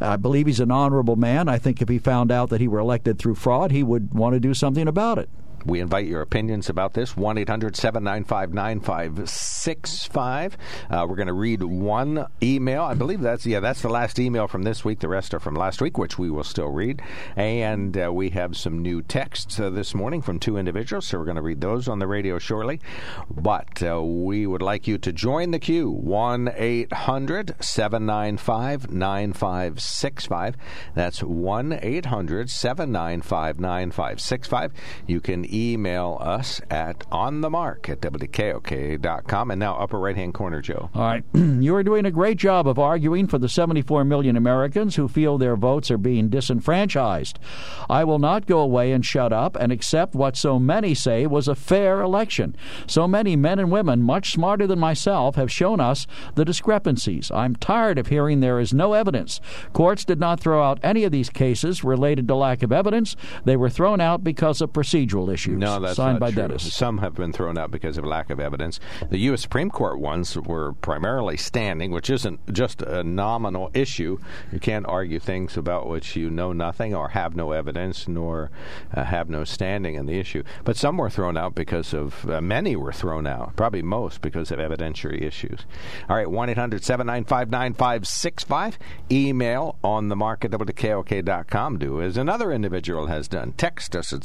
I believe he's an honorable man. I think if he found out that he were elected through fraud, he would want to do something about it. We invite your opinions about this. 1 800 795 9565. 9565. Uh, we're going to read one email. I believe that's yeah, that's the last email from this week. The rest are from last week, which we will still read. And uh, we have some new texts uh, this morning from two individuals, so we're going to read those on the radio shortly. But uh, we would like you to join the queue 1 800 795 9565. That's 1 800 795 9565. You can email us at onthemark at WKOK.com. And now, upper right hand corner, Joe. All right. you are doing a great job of arguing for the 74 million Americans who feel their votes are being disenfranchised. I will not go away and shut up and accept what so many say was a fair election. So many men and women, much smarter than myself, have shown us the discrepancies. I'm tired of hearing there is no evidence. Courts did not throw out any of these cases related to lack of evidence. They were thrown out because of procedural issues. No, that's Signed not by true. Dennis. Some have been thrown out because of lack of evidence. The U.S. Supreme Court ones were primarily standing, which isn't just a nominal issue. You can't argue things about which you know nothing or have no evidence nor uh, have no standing in the issue. But some were thrown out because of, uh, many were thrown out, probably most because of evidentiary issues. All right, 1 800 795 9565. Email on the market WKOK.com. Do as another individual has done. Text us at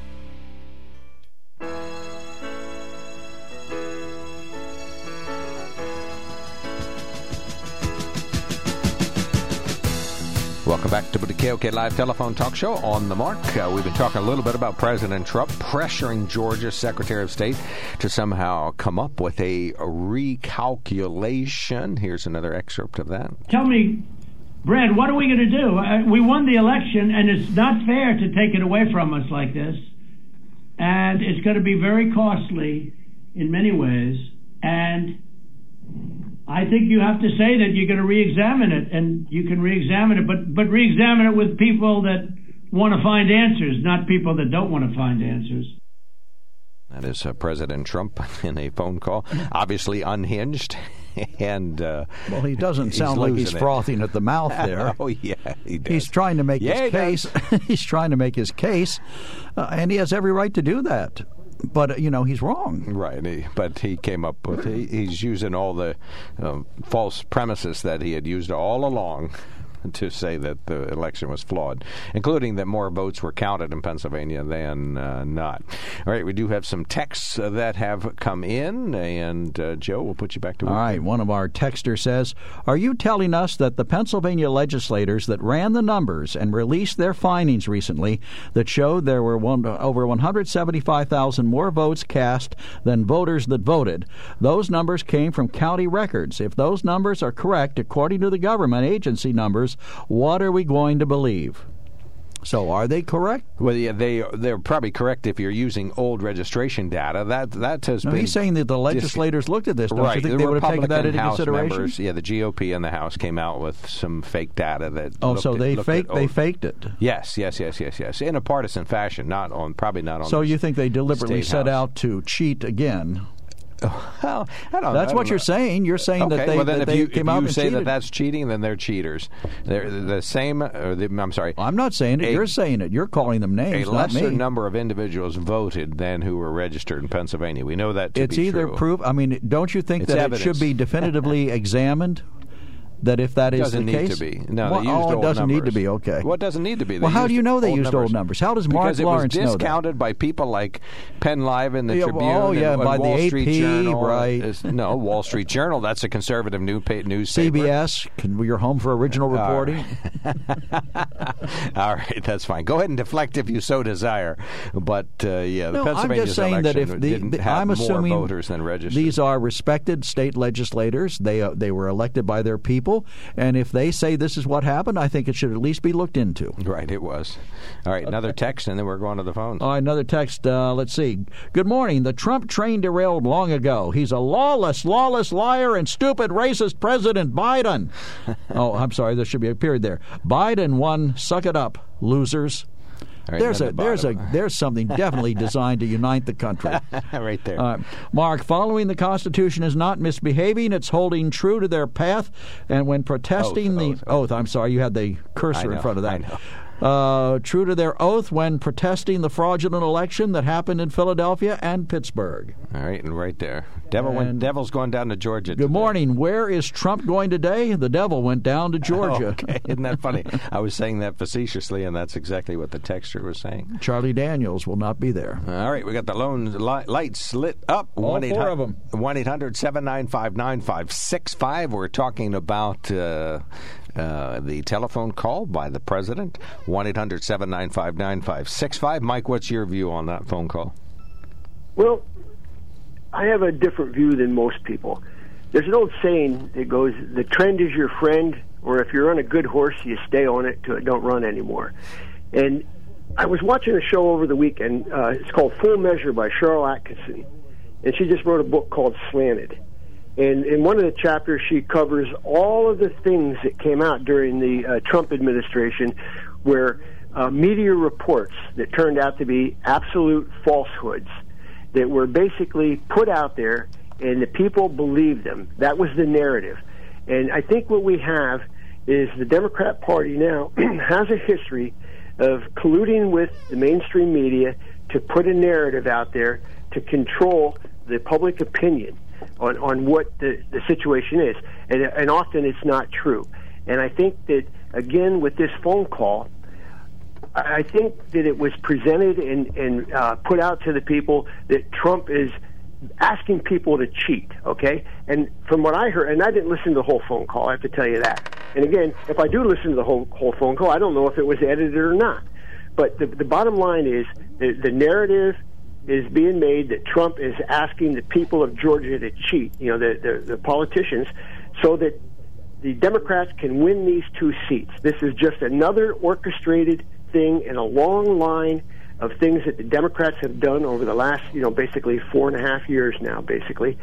KOK Live Telephone Talk Show on the mark. Uh, we've been talking a little bit about President Trump pressuring Georgia's Secretary of State to somehow come up with a recalculation. Here's another excerpt of that. Tell me, Brad, what are we going to do? Uh, we won the election, and it's not fair to take it away from us like this. And it's going to be very costly in many ways. And I think you have to say that you're going to re-examine it, and you can re-examine it, but but re-examine it with people that want to find answers, not people that don't want to find answers. That is uh, President Trump in a phone call, obviously unhinged. And uh, Well, he doesn't he's sound like he's losing it. frothing at the mouth there. oh yeah, he does. He's trying to make Yeah, he his case. he's trying to make his case, uh, and he has every right to do that. But uh, you know he's wrong. Right, he, but he came up with he, he's using all the um, false premises that he had used all along to say that the election was flawed, including that more votes were counted in Pennsylvania than uh, not. All right, we do have some texts uh, that have come in, and uh, Joe, we'll put you back to All work. right, one of our texters says, Are you telling us that the Pennsylvania legislators that ran the numbers and released their findings recently that showed there were one, over 175,000 more votes cast than voters that voted, those numbers came from county records? If those numbers are correct, according to the government agency numbers, what are we going to believe? So, are they correct? Well, yeah, they they're probably correct if you're using old registration data. That that has No, been. he's saying that the legislators looked at this. Don't right, you think the they would have taken that into House consideration? Members, yeah, the GOP in the House came out with some fake data that. Oh, so at- they faked they faked it. Yes, yes, yes, yes, yes, in a partisan fashion, not on probably not on. So you think they deliberately set house. out to cheat again? Well, I don't, That's what don't you're saying. You're saying okay, that they, well that if they you, came if out you and say cheated. that that's cheating, then they're cheaters. They're the same. Or the, I'm sorry. I'm not saying it. A- You're saying it. You're calling them A names, not lesser me. number of individuals voted than who were registered in Pennsylvania. We know that to it's either true. proof. I mean, don't you think It's that evidence. it should be definitively examined? That if that is doesn't the need case, to be. No, well, they used oh, it doesn't need to be. Okay. Well, it doesn't need to be. They Well, how do you know they old used old numbers? How does Mark because Lawrence it know was discounted by people like Penn Live and the Yeah, Tribune. oh, yeah, and, by and the Wall AP, Street Journal. right. No, Wall Street Journal. That's a conservative new pa- newspaper. CBS, can, you're home for original reporting. All right, that's fine. Go ahead and deflect if you so desire. But uh, yeah, the No, I'm Pennsylvania just saying that if election the, didn't the- have I'm more assuming voters than registered. these are respected state legislators. They uh, they were elected by their people, and if they say this is what happened, I think it should at least be looked into. right, it was. All right, another text, and then we're going to the phones. All right, another text. Uh, let's see. Good morning. The Trump train derailed long ago. He's a lawless, lawless liar and stupid racist President Biden. oh, I'm sorry. There should be a period there. Biden won. Suck it up, losers. Right, there's a there's a there's something definitely designed to unite the country. right there. Uh, Mark, following the Constitution is not misbehaving; it's holding true to their path. And when protesting Oath, the oath, I'm sorry, you had the cursor I in front of I that. Uh, true to their oath when protesting the fraudulent election that happened in Philadelphia and Pittsburgh. All right, and right there. Devil went, Devil's going down to Georgia. Good today. morning. Where is Trump going today? The devil went down to Georgia. Okay, isn't that funny? I was saying that facetiously, and that's exactly what the texture was saying. Charlie Daniels will not be there. All right, we got the lone li- lights lit up. All four of 'em. 1 800 795 9565. We're talking about uh, uh, the telephone call by the president. 1 800 795 9565. Mike, what's your view on that phone call? Well, I have a different view than most people. There's an old saying that goes, "The trend is your friend," or if you're on a good horse, you stay on it till it don't run anymore. And I was watching a show over the weekend. Uh, it's called Full Measure by Sharyl Atkinson, and she just wrote a book called Slanted. And in one of the chapters, she covers all of the things that came out during the uh, Trump administration, where uh, media reports that turned out to be absolute falsehoods that were basically put out there and the people believed them. That was the narrative. And I think what we have is the Democrat Party now has a history of colluding with the mainstream media to put a narrative out there to control the public opinion on, on what the, the situation is. And, and often it's not true. And I think that, again, with this phone call, I think that it was presented and, and uh, put out to the people that Trump is asking people to cheat, okay? And from what I heard, and I didn't listen to the whole phone call, I have to tell you that. And again, if I do listen to the whole, whole phone call, I don't know if it was edited or not. But the, the bottom line is the, the narrative is being made that Trump is asking the people of Georgia to cheat, you know, the, the, the politicians, so that the Democrats can win these two seats. This is just another orchestrated thing in a long line of things that the Democrats have done over the last, you know, basically four and a half years now, basically.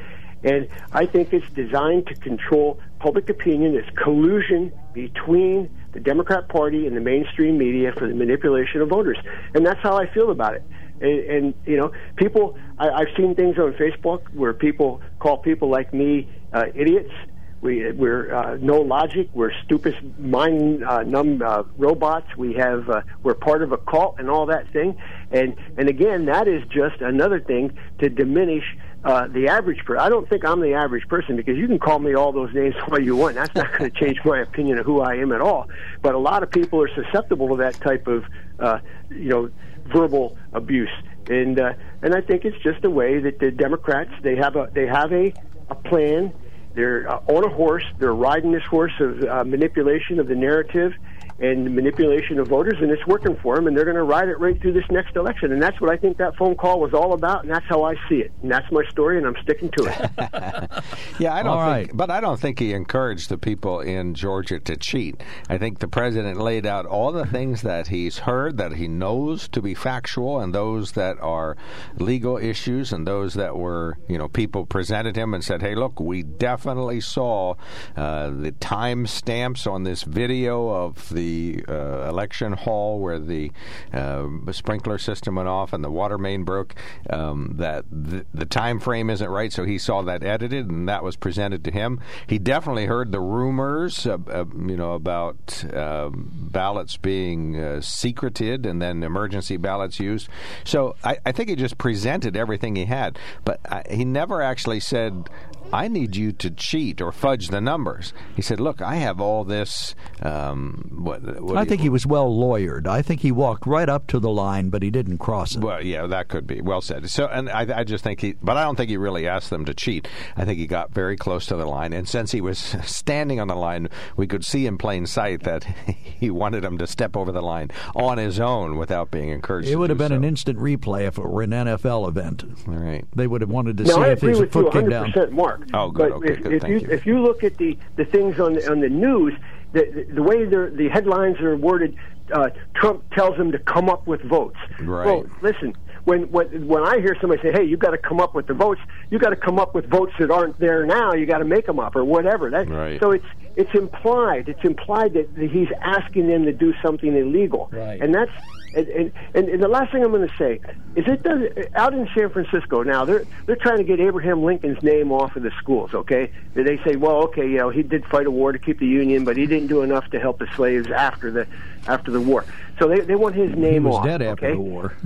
And I think it's designed to control public opinion. It's collusion between the Democrat Party and the mainstream media for the manipulation of voters. And that's how I feel about it. And, and you know, people, I, I've seen things on Facebook where people call people like me uh, idiots. We, we're uh, no logic. We're stupid, mind uh, numb uh, robots. We have uh, we're part of a cult and all that thing. And and again, that is just another thing to diminish uh, the average person. I don't think I'm the average person because you can call me all those names all you want. That's not going to change my opinion of who I am at all. But a lot of people are susceptible to that type of uh, you know verbal abuse. And uh, and I think it's just a way that the Democrats they have a they have a, a plan they're uh, on a horse. They're riding this horse of uh, manipulation of the narrative and manipulation of voters, and it's working for them. And they're going to ride it right through this next election. And that's what I think that phone call was all about. And that's how I see it. And that's my story, and I'm sticking to it. Yeah, I don't All think, right. but I don't think he encouraged the people in Georgia to cheat. I think the president laid out all the things that he's heard, that he knows to be factual, and those that are legal issues, and those that were, you know, people presented him and said, "Hey, look, we definitely saw uh, the time stamps on this video of the uh, election hall where the uh, sprinkler system went off and the water main broke. Um, that the, time frame isn't right, so he saw that edited, and that was presented to him. He definitely heard the rumors, uh, you know, about um ballots being uh, secreted and then emergency ballots used. So I, I think he just presented everything he had, but I, he never actually said I need you to cheat or fudge the numbers. He said, "Look, I have all this." Um, what, what I think you- he was well lawyered. I think he walked right up to the line, but he didn't cross it. Well, yeah, that could be well said. So, and I, I just think he, but I don't think he really asked them to cheat. I think he got very close to the line, and since he was standing on the line, we could see in plain sight that he wanted him to step over the line on his own without being encouraged. It to would have do been so. an instant replay if it were an NFL event. All right. They would have wanted to Now see I if agree his foot came down. 100%, Mark. Oh, good. But Okay, if, good. if Thank you you. if you look at the the things on the, on the news, the the way they're, the headlines are worded, uh, Trump tells them to come up with votes. Right. Well, listen. When, when when I hear somebody say, "Hey, you got to come up with the votes," you got to come up with votes that aren't there now. You got to make them up or whatever. That, Right. So it's it's implied. It's implied that, that he's asking them to do something illegal, Right. and that's and, and, and, and the last thing I'm going to say is it does out in San Francisco now they're they're trying to get Abraham Lincoln's name off of the schools. Okay, they say, well, okay, you know, he did fight a war to keep the Union, but he didn't do enough to help the slaves after the after the war. So they they want his name He was off. dead after okay? the war.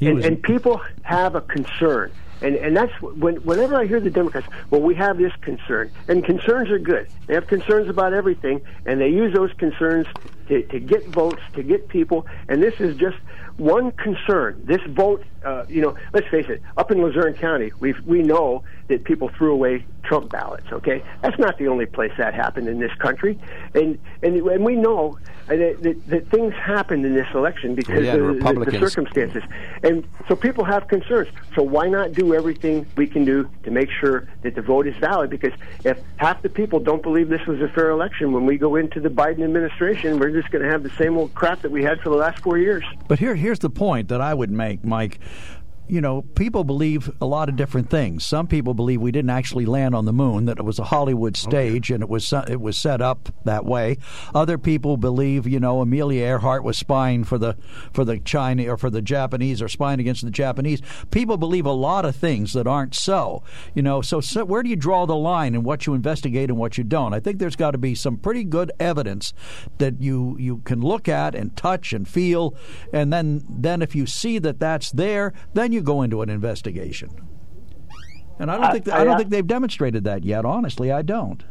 And, and people have a concern. And, and that's when, whenever I hear the Democrats, well, we have this concern. And concerns are good. They have concerns about everything, and they use those concerns to, to get votes, to get people. And this is just one concern. This vote, uh, you know, let's face it, up in Luzerne County, we we know that people threw away Trump ballots, okay? That's not the only place that happened in this country. And, and, and we know that, that, that things happened in this election because Yeah, of the the, the circumstances. And so people have concerns. So why not do everything we can do to make sure that the vote is valid? Because if half the people don't believe this was a fair election, when we go into the Biden administration, we're just going to have the same old crap that we had for the last four years. But here, here's the point that I would make, Mike. You know, people believe a lot of different things. Some people believe we didn't actually land on the moon; that it was a Hollywood stage and it was it was set up that way. Other people believe, you know, Amelia Earhart was spying for the for the China or for the Japanese or spying against the Japanese. People believe a lot of things that aren't so. You know, so, so where do you draw the line in what you investigate and what you don't? I think there's got to be some pretty good evidence that you you can look at and touch and feel, and then then if you see that that's there, then you go into an investigation. And I don't I- think I- I don't think they've demonstrated that yet. Honestly, I don't.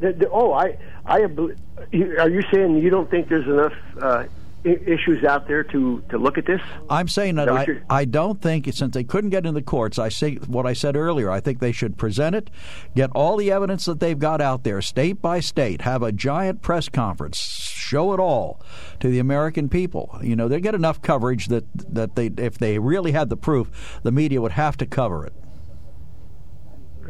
The, the, oh, I, I, are you saying you don't think there's enough uh, issues out there to, to look at this? I'm saying that that I, I don't think since they couldn't get in the courts, I say what I said earlier. I think they should present it, get all the evidence that they've got out there, state by state, have a giant press conference, show it all to the American people. You know, they get enough coverage that that they if they really had the proof, the media would have to cover it.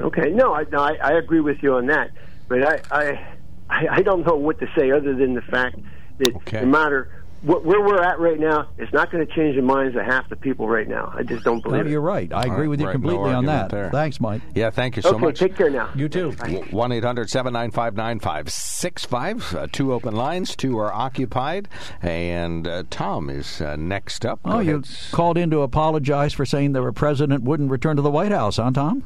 Okay, no, I, no, I, I agree with you on that, but I, I, I I don't know what to say other than the fact that Okay. no matter what, where we're at right now, it's not going to change the minds of half the people right now. I just don't No, believe you're right. I All agree right, with you right, no completely on that. there. Thanks, Mike. Yeah, thank you so okay, much. take care now. You too. 1 800 795 9565. Uh, Two open lines, two are occupied. And uh, Tom is uh, next up. Go Oh, you called in to apologize for saying the president wouldn't return to the White House, huh, Tom?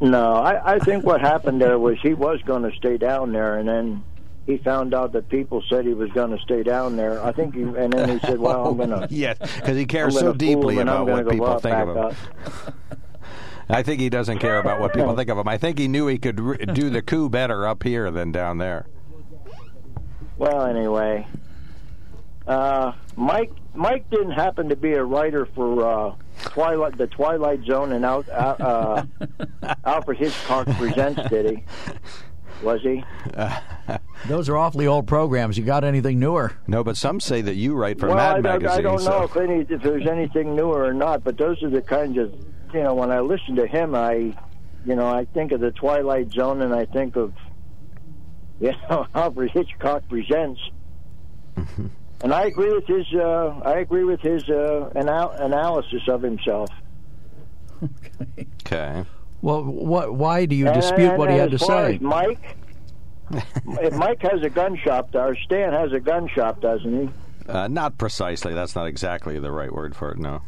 No, I, I think what happened there was he was going to stay down there, and then he found out that people said he was going to stay down there. I think, he, and then he said, "Well, I'm going to." Yes, because he cares so deeply about what people think of him. up. I think he doesn't care about what people think of him. I think he knew he could re- do the coup better up here than down there. Well, anyway, uh, Mike Mike didn't happen to be a writer for uh, Twilight, the Twilight Zone, and out, uh, uh, Alfred Hitchcock presents, did he? Was he? Those are awfully old programs. You got anything newer? No, but some say that you write for well, Mad I, I- Magazine. I don't so- know if any if there's anything newer or not, but those are the kinds of you know. When I listen to him, I you know I think of the Twilight Zone, and I think of you know Alfred Hitchcock presents. and I agree with his. Uh, I agree with his uh, anal- analysis of himself. Okay. Well, what? Why do you And- dispute and what he had to say? Mike, if Mike has a gun shop, or Stan has a gun shop, doesn't he? Uh, not precisely. That's not exactly the right word for it, no.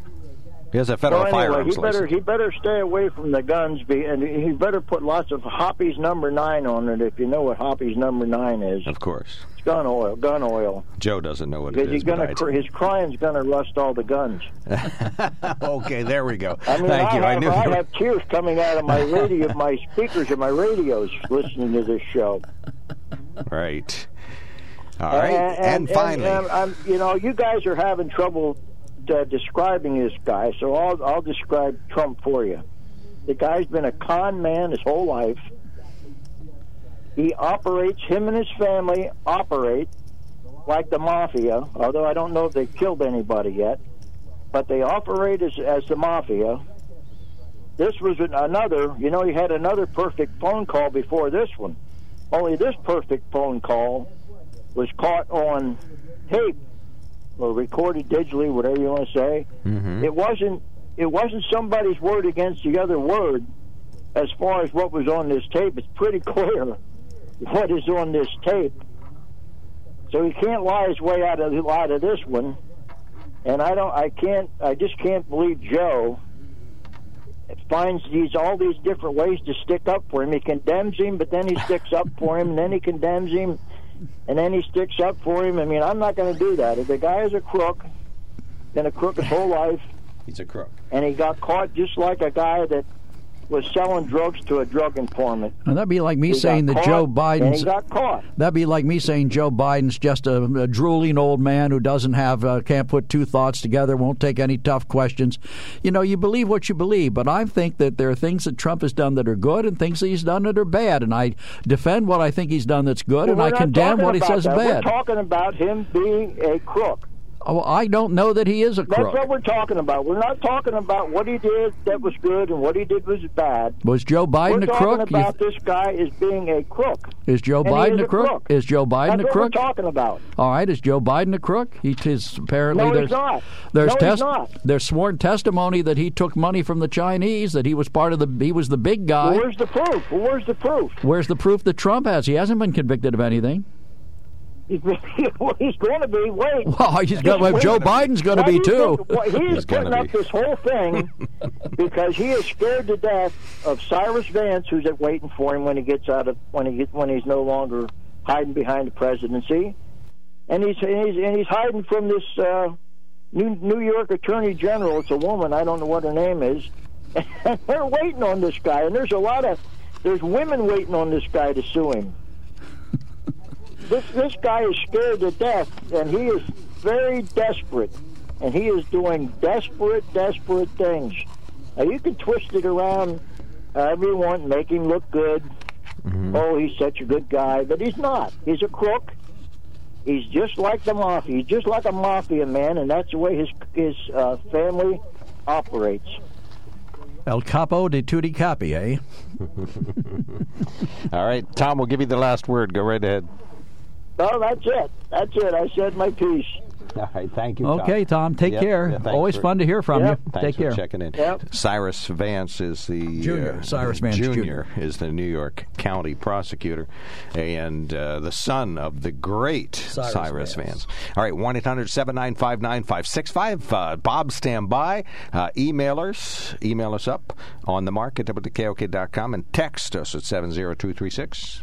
He has a federal well, anyway, firearms he better license. he better stay away from the guns, be, and he better put lots of Hoppe's number nine on it. If you know what Hoppe's number nine is, Of course. it's gun oil, gun oil. Joe doesn't know what it is. gonna cr- his crying's gonna rust all the guns. okay, there we go. I mean, Thank I you. have, I knew I have tears coming out of my radio, my speakers, and my radios listening to this show. Right. All right. And, and, finally, and, um, you know, you guys are having trouble uh, describing this guy, so I'll I'll describe Trump for you. The guy's been a con man his whole life. He operates, him and his family operate like the mafia, although I don't know if they've killed anybody yet, but they operate as, as the mafia. This was another, you know, he had another perfect phone call before this one. Only this perfect phone call was caught on tape or recorded digitally, whatever you want to say. Mhm. It wasn't it wasn't somebody's word against the other word as far as what was on this tape. It's pretty clear what is on this tape. So he can't lie his way out of out of this one. And I don't I can't I just can't believe Joe finds these all these different ways to stick up for him. He condemns him, but then he sticks up for him, and then he condemns him, and then he sticks up for him. I mean, I'm not going to do that. If the guy is a crook, been a crook his whole life, he's a crook. and he got caught just like a guy that was selling drugs to a drug informant. And that'd be like me He saying that caught, Joe Biden's. he got caught. That'd be like me saying Joe Biden's just a, a drooling old man who doesn't have, uh, can't put two thoughts together, won't take any tough questions. You know, you believe what you believe, but I think that there are things that Trump has done that are good and things that he's done that are bad, and I defend what I think he's done that's good, Well, and I condemn what he says is that. bad. We're talking about him being a crook. Oh, I don't know that he is a crook. That's what we're talking about. We're not talking about what he did that was good and what he did was bad. Was Joe Biden we're a talking crook? You about this guy as being a crook. Is Joe And Biden is a crook? crook. Is Joe Biden That's a what crook? we're talking about. All right, is Joe Biden a crook? He is apparently No, he's there's not. there's No, he's test not. there's sworn testimony that he took money from the Chinese, that he was part of the he was the big guy. Well, where's the proof? Well, where's the proof? Where's the proof that Trump has? He hasn't been convicted of anything. He's, well, he's going to be. Wait. Well, he's got- well, Joe Biden's gonna be, too. think- well, he's, He's gonna putting be. up this whole thing because he is scared to death of Cyrus Vance, who's at waiting for him when he gets out of when he get, when he's no longer hiding behind the presidency, and he's and he's, and he's hiding from this uh, New New York Attorney General. It's a woman. I don't know what her name is. And they're waiting on this guy, and there's a lot of there's women waiting on this guy to sue him. This this guy is scared to death, and he is very desperate, and he is doing desperate, desperate things. Now you can twist it around however you want, make him look good. Oh, he's such a good guy, but he's not. He's a crook. He's just like the mafia. He's just like a mafia man, and that's the way his his uh, family operates. El Capo de Tutti Capi, eh? All right, Tom, we'll give you the last word. Go right ahead. No, that's it. That's it. I said my piece. All right, thank you. Tom. Okay, Tom. Take Yep, care. yeah, Always for- fun to hear from Yep. you. Thanks Take for care. checking in. Yep. Cyrus Vance is the Junior. uh, Cyrus Vance Junior Jr. is the New York County prosecutor, and uh, the son of the great Cyrus, Cyrus Vance. Vance. All right, one 9565 Uh, Bob, stand by. Uh, emailers, email us up on the mark at WKOK.com and text us at seven zero two three six.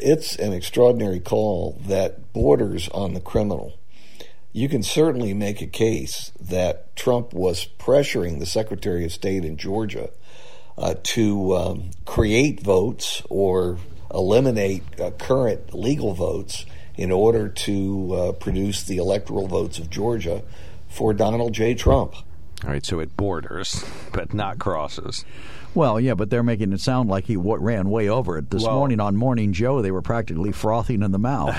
It's an extraordinary call that borders on the criminal. you can certainly make a case that Trump was pressuring the Secretary of State in Georgia uh, to um, create votes or eliminate uh, current legal votes in order to uh, produce the electoral votes of Georgia for Donald J. Trump. All right, so it borders, but not crosses. Well, yeah, but they're making it sound like he w- ran way over it. This Well- morning on Morning Joe, they were practically frothing in the mouth.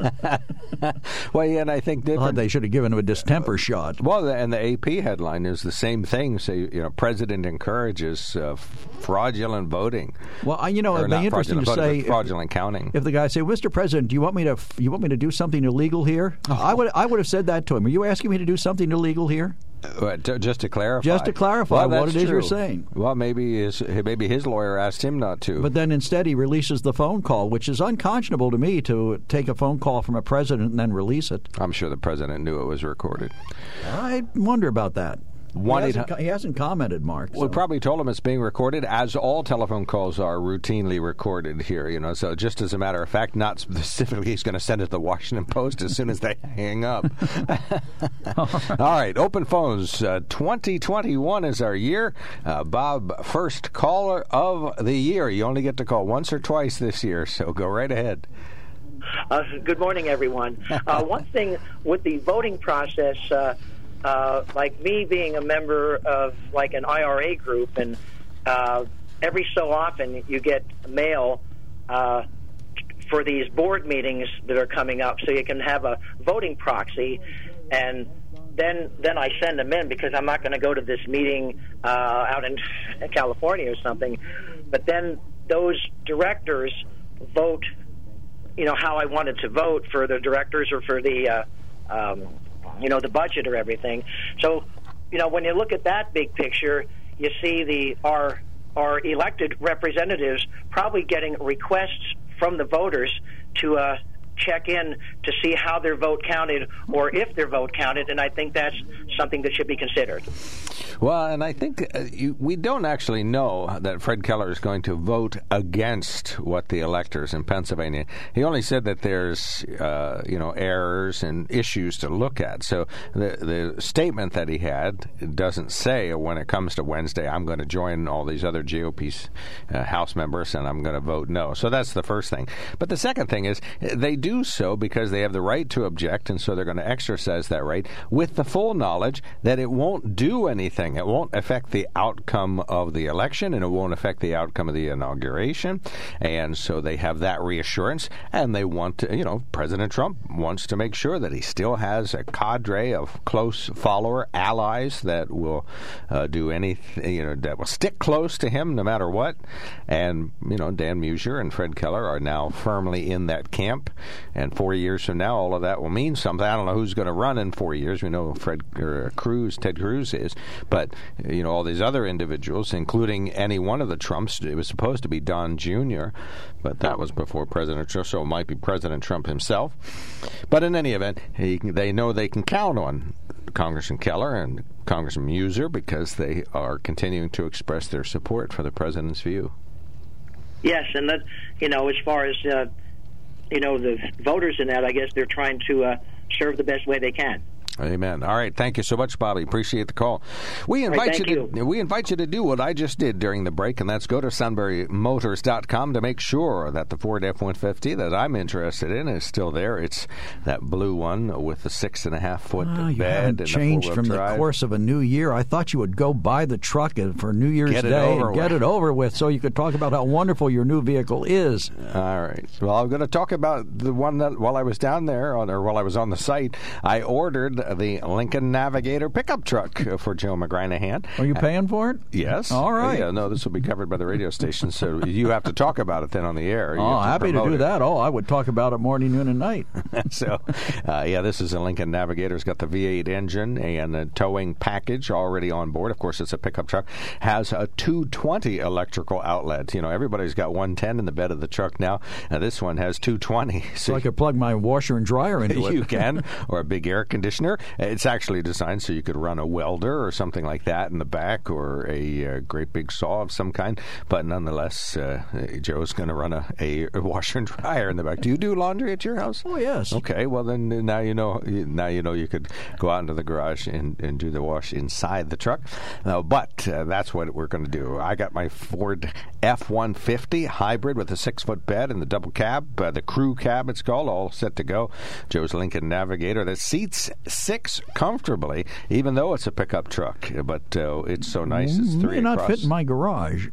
well, yeah, and I think Thought they should have given him a distemper shot. Well, and the AP headline is the same thing. Say, you know, president encourages uh, fraudulent voting. Well, I, you know, it'd be interesting to voting, say fraudulent counting. If the guy say, "Mr. President, do you want me to you want me to do something illegal here?" Oh. I would I would have said that to him. Are you asking me to do something illegal here? Uh, just to clarify. Just to clarify Well, what it is you're saying. Well, maybe his maybe his lawyer asked him not to. But then instead he releases the phone call, which is unconscionable to me to take a phone call from a president and then release it. I'm sure the president knew it was recorded. I wonder about that. One he, hasn't, he hasn't commented, Mark. We probably told him it's being recorded, as all telephone calls are routinely recorded here. You know, so just as a matter of fact, not specifically, he's going to send it to the Washington Post as soon as they hang up. all right, open phones. Uh, 2021 is our year. Uh, Bob, first caller of the year. You only get to call once or twice this year, so go right ahead. Uh, good morning, everyone. Uh, one thing with the voting process, uh, like me being a member of like an IRA group, and uh, every so often you get mail uh, for these board meetings that are coming up, so you can have a voting proxy, and then then I send them in because I'm not going to go to this meeting uh, out in California or something. But then those directors vote you know how I wanted to vote for the directors or for the uh, um, you know the budget or everything. So you know when you look at that big picture, you see the our our elected representatives probably getting requests from the voters to uh, check in to see how their vote counted or if their vote counted, and I think that's something that should be considered. Well, and I think uh, you, we don't actually know that Fred Keller is going to vote against what the electors in Pennsylvania. He only said that there's, uh, you know, errors and issues to look at. So the the statement that he had doesn't say when it comes to Wednesday, I'm going to join all these other GOP uh, House members and I'm going to vote no. So that's the first thing. But the second thing is they do so because they have the right to object, and so they're going to exercise that right with the full knowledge that it won't do anything. It won't affect the outcome of the election, and it won't affect the outcome of the inauguration. And so they have that reassurance, and they want to, you know, President Trump wants to make sure that he still has a cadre of close follower allies that will uh, do anything, you know, that will stick close to him no matter what. And, you know, Dan Meuser and Fred Keller are now firmly in that camp. And four years from now, all of that will mean something. I don't know who's going to run in four years. We know Fred or Cruz, Ted Cruz is, but you know all these other individuals, including any one of the Trumps. It was supposed to be Don Jr., but that was before President Trump, so it might be President Trump himself. But in any event, he, they know they can count on Congressman Keller and Congressman Meuser because they are continuing to express their support for the president's view. Yes, and that you know, as far as uh, you know, the voters in that, I guess they're trying to uh, serve the best way they can. Amen. All right, thank you so much, Bobby. Appreciate the call. We invite right, you thank to we invite you to do what I just did during the break, and that's go to sunburymotors.com to make sure that the Ford F-150 that I'm interested in is still there. It's that blue one with the six and a half foot Ah, you bed haven't and changed the from four-wheel the course of a new year. I thought you would go buy the truck for New Year's Get Day over and get it over with, so you could talk about how wonderful your new vehicle is. All right. Well, I'm going to talk about the one that while I was down there, on, or while I was on the site, I ordered the Lincoln Navigator pickup truck for Joe McGranahan. Are you paying for it? Yes. All right. Yeah, no, this will be covered by the radio station, so you have to talk about it then on the air. You Oh, have happy to do it. that. Oh, I would talk about it morning, noon, and night. so, uh, yeah, this is a Lincoln Navigator. It's got the V8 engine and a towing package already on board. Of course, it's a pickup truck. Has a 220 electrical outlet. You know, everybody's got 110 in the bed of the truck now. Now this one has 220. So I could plug my washer and dryer into it. you can, or a big air conditioner. It's actually designed so you could run a welder or something like that in the back, or a, uh, great big saw of some kind. But nonetheless, uh, Joe's going to run a, a, washer and dryer in the back. Do you do laundry at your house? Oh yes. Okay. Well, then now you know. Now you know you could go out into the garage and, and do the wash inside the truck. Uh, but uh, that's what we're going to do. I got my Ford F one fifty hybrid with a six foot bed and the double cab, uh, the crew cab it's called, all set to go. Joe's Lincoln Navigator that seats six comfortably, even though it's a pickup truck. But uh, it's so nice. It's three May not fit in my garage.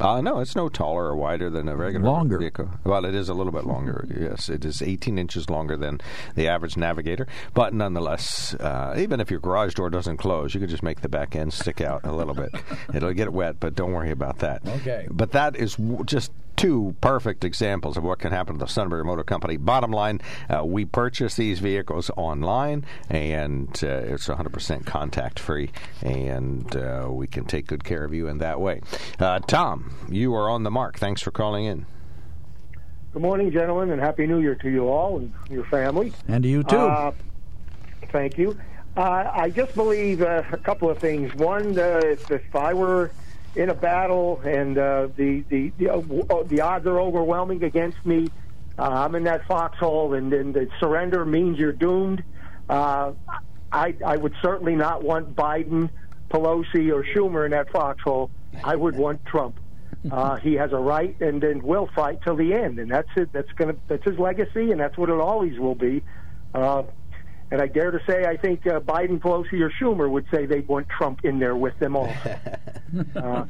Uh, no, it's no taller or wider than a regular Longer. vehicle. Well, it is a little bit longer. Yes, it is 18 inches longer than the average Navigator. But nonetheless, uh, even if your garage door doesn't close, you could just make the back end stick out a little bit. It'll get wet, but don't worry about that. Okay. But that is w- just two perfect examples of what can happen to the Sunbury Motor Company. Bottom line, uh, we purchase these vehicles online, and uh, it's 100% contact free, and uh, we can take good care of you in that way. Uh, Tom, you are on the mark. Thanks for calling in. Good morning, gentlemen, and Happy New Year to you all and your family. And to you too. Uh, thank you. Uh, I just believe uh, a couple of things. One, uh, if, if I were in a battle and uh, the the the, uh, uh, the odds are overwhelming against me, uh, I'm in that foxhole, and, and the surrender means you're doomed. Uh, I I would certainly not want Biden, Pelosi, or Schumer in that foxhole. I would want Trump. Uh, he has a right and, and will fight till the end, and that's it. That's gonna that's his legacy, and that's what it always will be. Uh, and I dare to say, I think uh, Biden, Pelosi, or Schumer would say they'd want Trump in there with them all. Uh,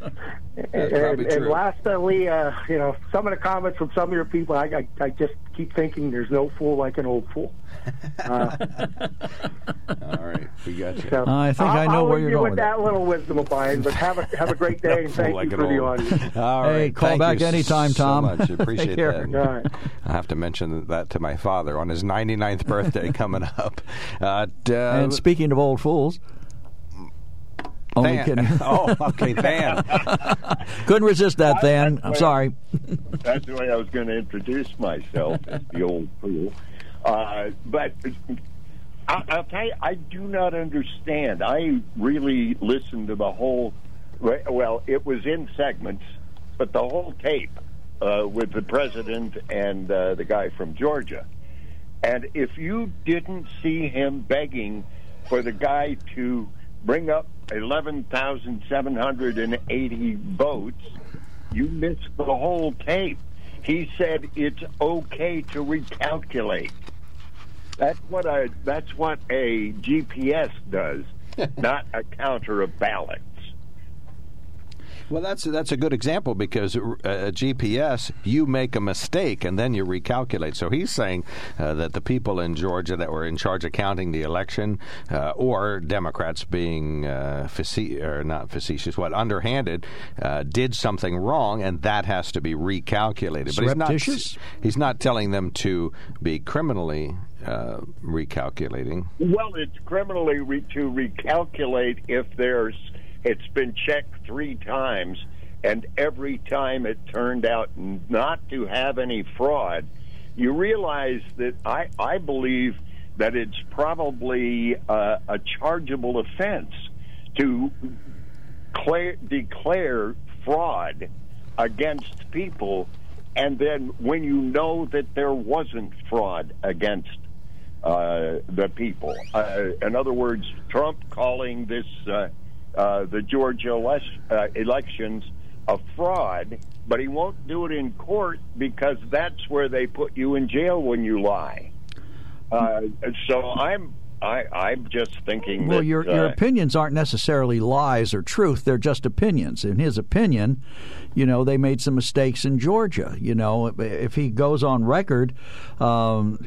and, and lastly, uh, you know, some of the comments from some of your people, I, I, I just keep thinking there's no fool like an old fool. Uh, All right, we got you. so I think I'll, I know I'll where you're you going with with that little wisdom of mine. But have a have a great day, and thank Like you an for the old- audience. All Hey, right, call thank back you anytime, so Tom. much. Appreciate that. All right. I have to mention that to my father on his 99th birthday coming up. Uh, uh, and speaking of old fools, only Than. kidding. oh, okay, Than. Couldn't resist that, Than. I'm Well, sorry. That's the way I was going to introduce myself as the old fool. Uh, but I, I'll tell you, I do not understand. I really listened to the whole. Well, it was in segments, but the whole tape uh, with the president and uh, the guy from Georgia. And if you didn't see him begging for the guy to bring up 11,780 votes, you missed the whole tape. He said it's okay to recalculate. That's what a that's what a GPS does, not a counter of ballots. Well, that's that's a good example because uh, GPS, you make a mistake and then you recalculate. So he's saying uh, that the people in Georgia that were in charge of counting the election, uh, or Democrats being uh, face- or not facetious, what underhanded, uh, did something wrong, and that has to be recalculated. But he's not he's not telling them to be criminally uh, recalculating. Well, it's criminally re- to recalculate if there's it's been checked three times, and every time it turned out not to have any fraud. You realize that I I believe that it's probably a chargeable offense to declare, declare fraud against people, and then when you know that there wasn't fraud against uh, the people. Uh, in other words, Trump calling this uh, uh, the Georgia les- uh, elections a fraud, but he won't do it in court because that's where they put you in jail when you lie. Uh, so I'm I, I'm just thinking Well, that your your uh, opinions aren't necessarily lies or truth; they're just opinions. In his opinion, you know, they made some mistakes in Georgia. You know, if he goes on record um,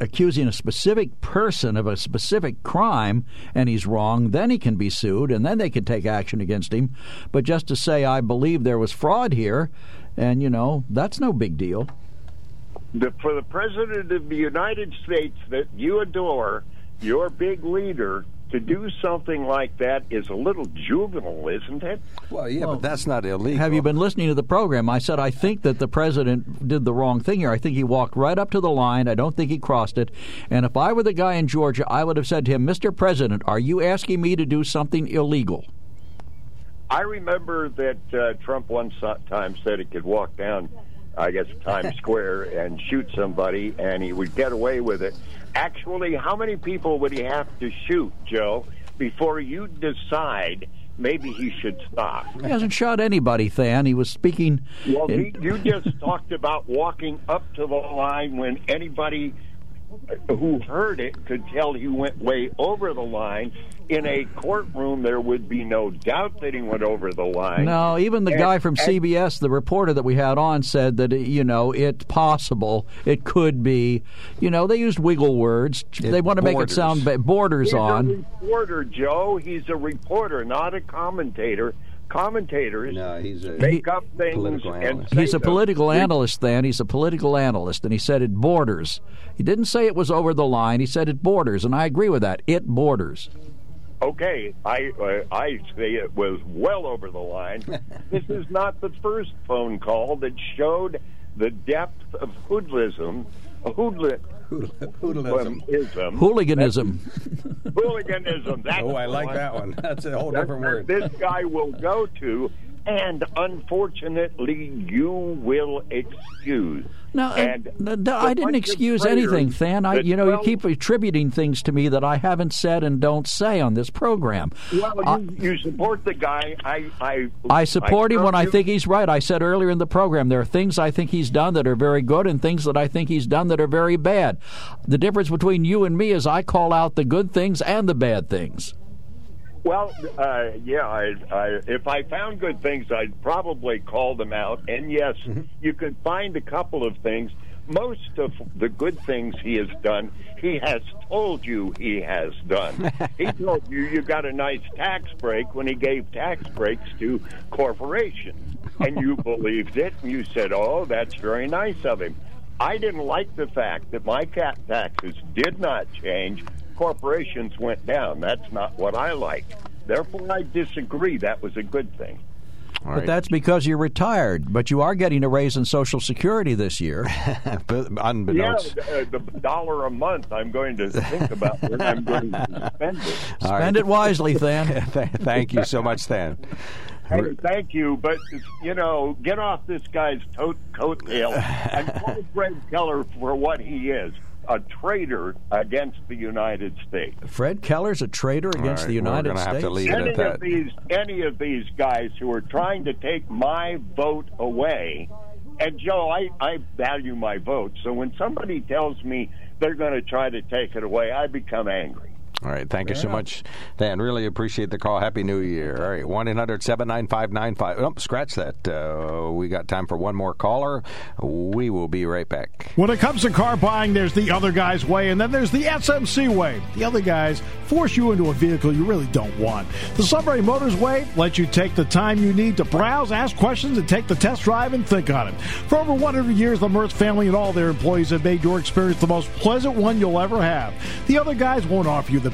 accusing a specific person of a specific crime and he's wrong, then he can be sued, and then they can take action against him. But just to say, "I believe there was fraud here," and you know, that's no big deal. the, for the president of the United States that you adore, your big leader, to do something like that is a little juvenile, isn't it? Well, yeah, but that's not illegal. Have you been listening to the program? I said I think that the president did the wrong thing here. I think he walked right up to the line. I don't think he crossed it. And if I were the guy in Georgia, I would have said to him, "Mr. President, are you asking me to do something illegal?" I remember that uh, Trump one so- time said he could walk down, I guess, Times Square and shoot somebody, and he would get away with it. Actually, how many people would he have to shoot, Joe, before you decide maybe he should stop? He hasn't shot anybody, Than. He was speaking. Well, in- he, you just talked about walking up to the line when anybody who heard it could tell he went way over the line. In a courtroom, there would be no doubt that he went over the line. No, even the And- guy from and- CBS, the reporter that we had on, said that you know it's possible, it could be. You know, they used wiggle words. they want to make it sound ba- borders He's on. a reporter, Joe. He's a reporter, not a commentator. Commentators no, he's a make up things political and analyst. say He's a them. political analyst, then. He's a political analyst, and he said it borders. He didn't say it was over the line. He said it borders, and I agree with that. It borders. Okay, I uh, I say it was well over the line. this is not the first phone call that showed the depth of hoodlism, hoodli, hoodlism, Hooliganism. hooliganism. That's Oh, I the like that one. That's a whole That's different word. This guy will go to, and unfortunately, you will excuse. No, and uh, I didn't excuse anything, Than. I, you know, you keep attributing things to me that I haven't said and don't say on this program. Well, I- you, you support the guy. I I I support him when I think he's right. I said earlier in the program there are things I think he's done that are very good and things that I think he's done that are very bad. The difference between you and me is I call out the good things and the bad things. Well, uh, yeah. I, I, if I found good things, I'd probably call them out. And yes, Mm-hmm. you can find a couple of things. Most of the good things he has done, he has told you he has done. he told you you got a nice tax break when he gave tax breaks to corporations, and you believed it. And you said, "Oh, that's very nice of him." I didn't like the fact that my cat taxes did not change. Corporations went down. That's not what I like. Therefore, I disagree. That was a good thing. But that's because you're retired. But you are getting a raise in Social Security this year. Yeah, Unbeknownst. uh, the dollar a month. I'm going to think about when I'm going to spend it. All right. Spend it wisely, Than. Thank you so much, Than. Hey, thank you, but you know, get off this guy's tote coattail and call Fred Keller for what he is—a traitor against the United States. Fred Keller's a traitor against right, the we're United have States. to leave it any at that. of these any of these guys who are trying to take my vote away and joe i i value my vote so when somebody tells me they're going to try to take it away i become angry All right. Thank you so much, Dan. Really appreciate the call. Happy New Year. All right. 1 800 795 95. Oh, scratch that. Uh, we got time for one more caller. We will be right back. When it comes to car buying, there's the other guy's way, and then there's the SMC way. The other guys force you into a vehicle you really don't want. The Sunbury Motors way lets you take the time you need to browse, ask questions, and take the test drive and think on it. For over 100 years, the Mertz family and all their employees have made your experience the most pleasant one you'll ever have. The other guys won't offer you the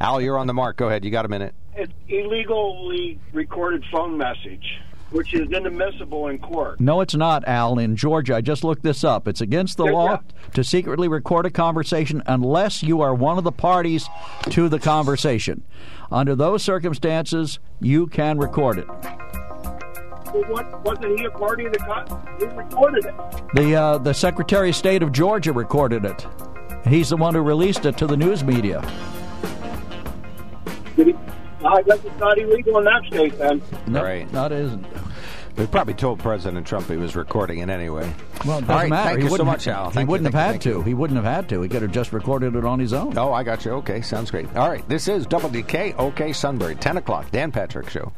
Al, you're on the mark. Go ahead. You got a minute. It's illegally recorded phone message, which is inadmissible in court. No, it's not, Al. In Georgia, I just looked this up. It's against the Yeah, law yeah. to secretly record a conversation unless you are one of the parties to the conversation. Under those circumstances, you can record it. Well, what, wasn't he a party of the con- He recorded it. The uh, the Secretary of State of Georgia recorded it. He's the one who released it to the news media. Did he? I guess it's not illegal in that state then. No, that isn't. They probably told President Trump he was recording it anyway. Well, it doesn't All right, matter. Thank he you so wouldn't- much, Al. He Thank you, wouldn't you, have had thank to. He wouldn't have had to. He could have just recorded it on his own. Oh, I got you. Okay, sounds great. All right, this is Double DK, OK Sunbury, 10 o'clock, Dan Patrick Show.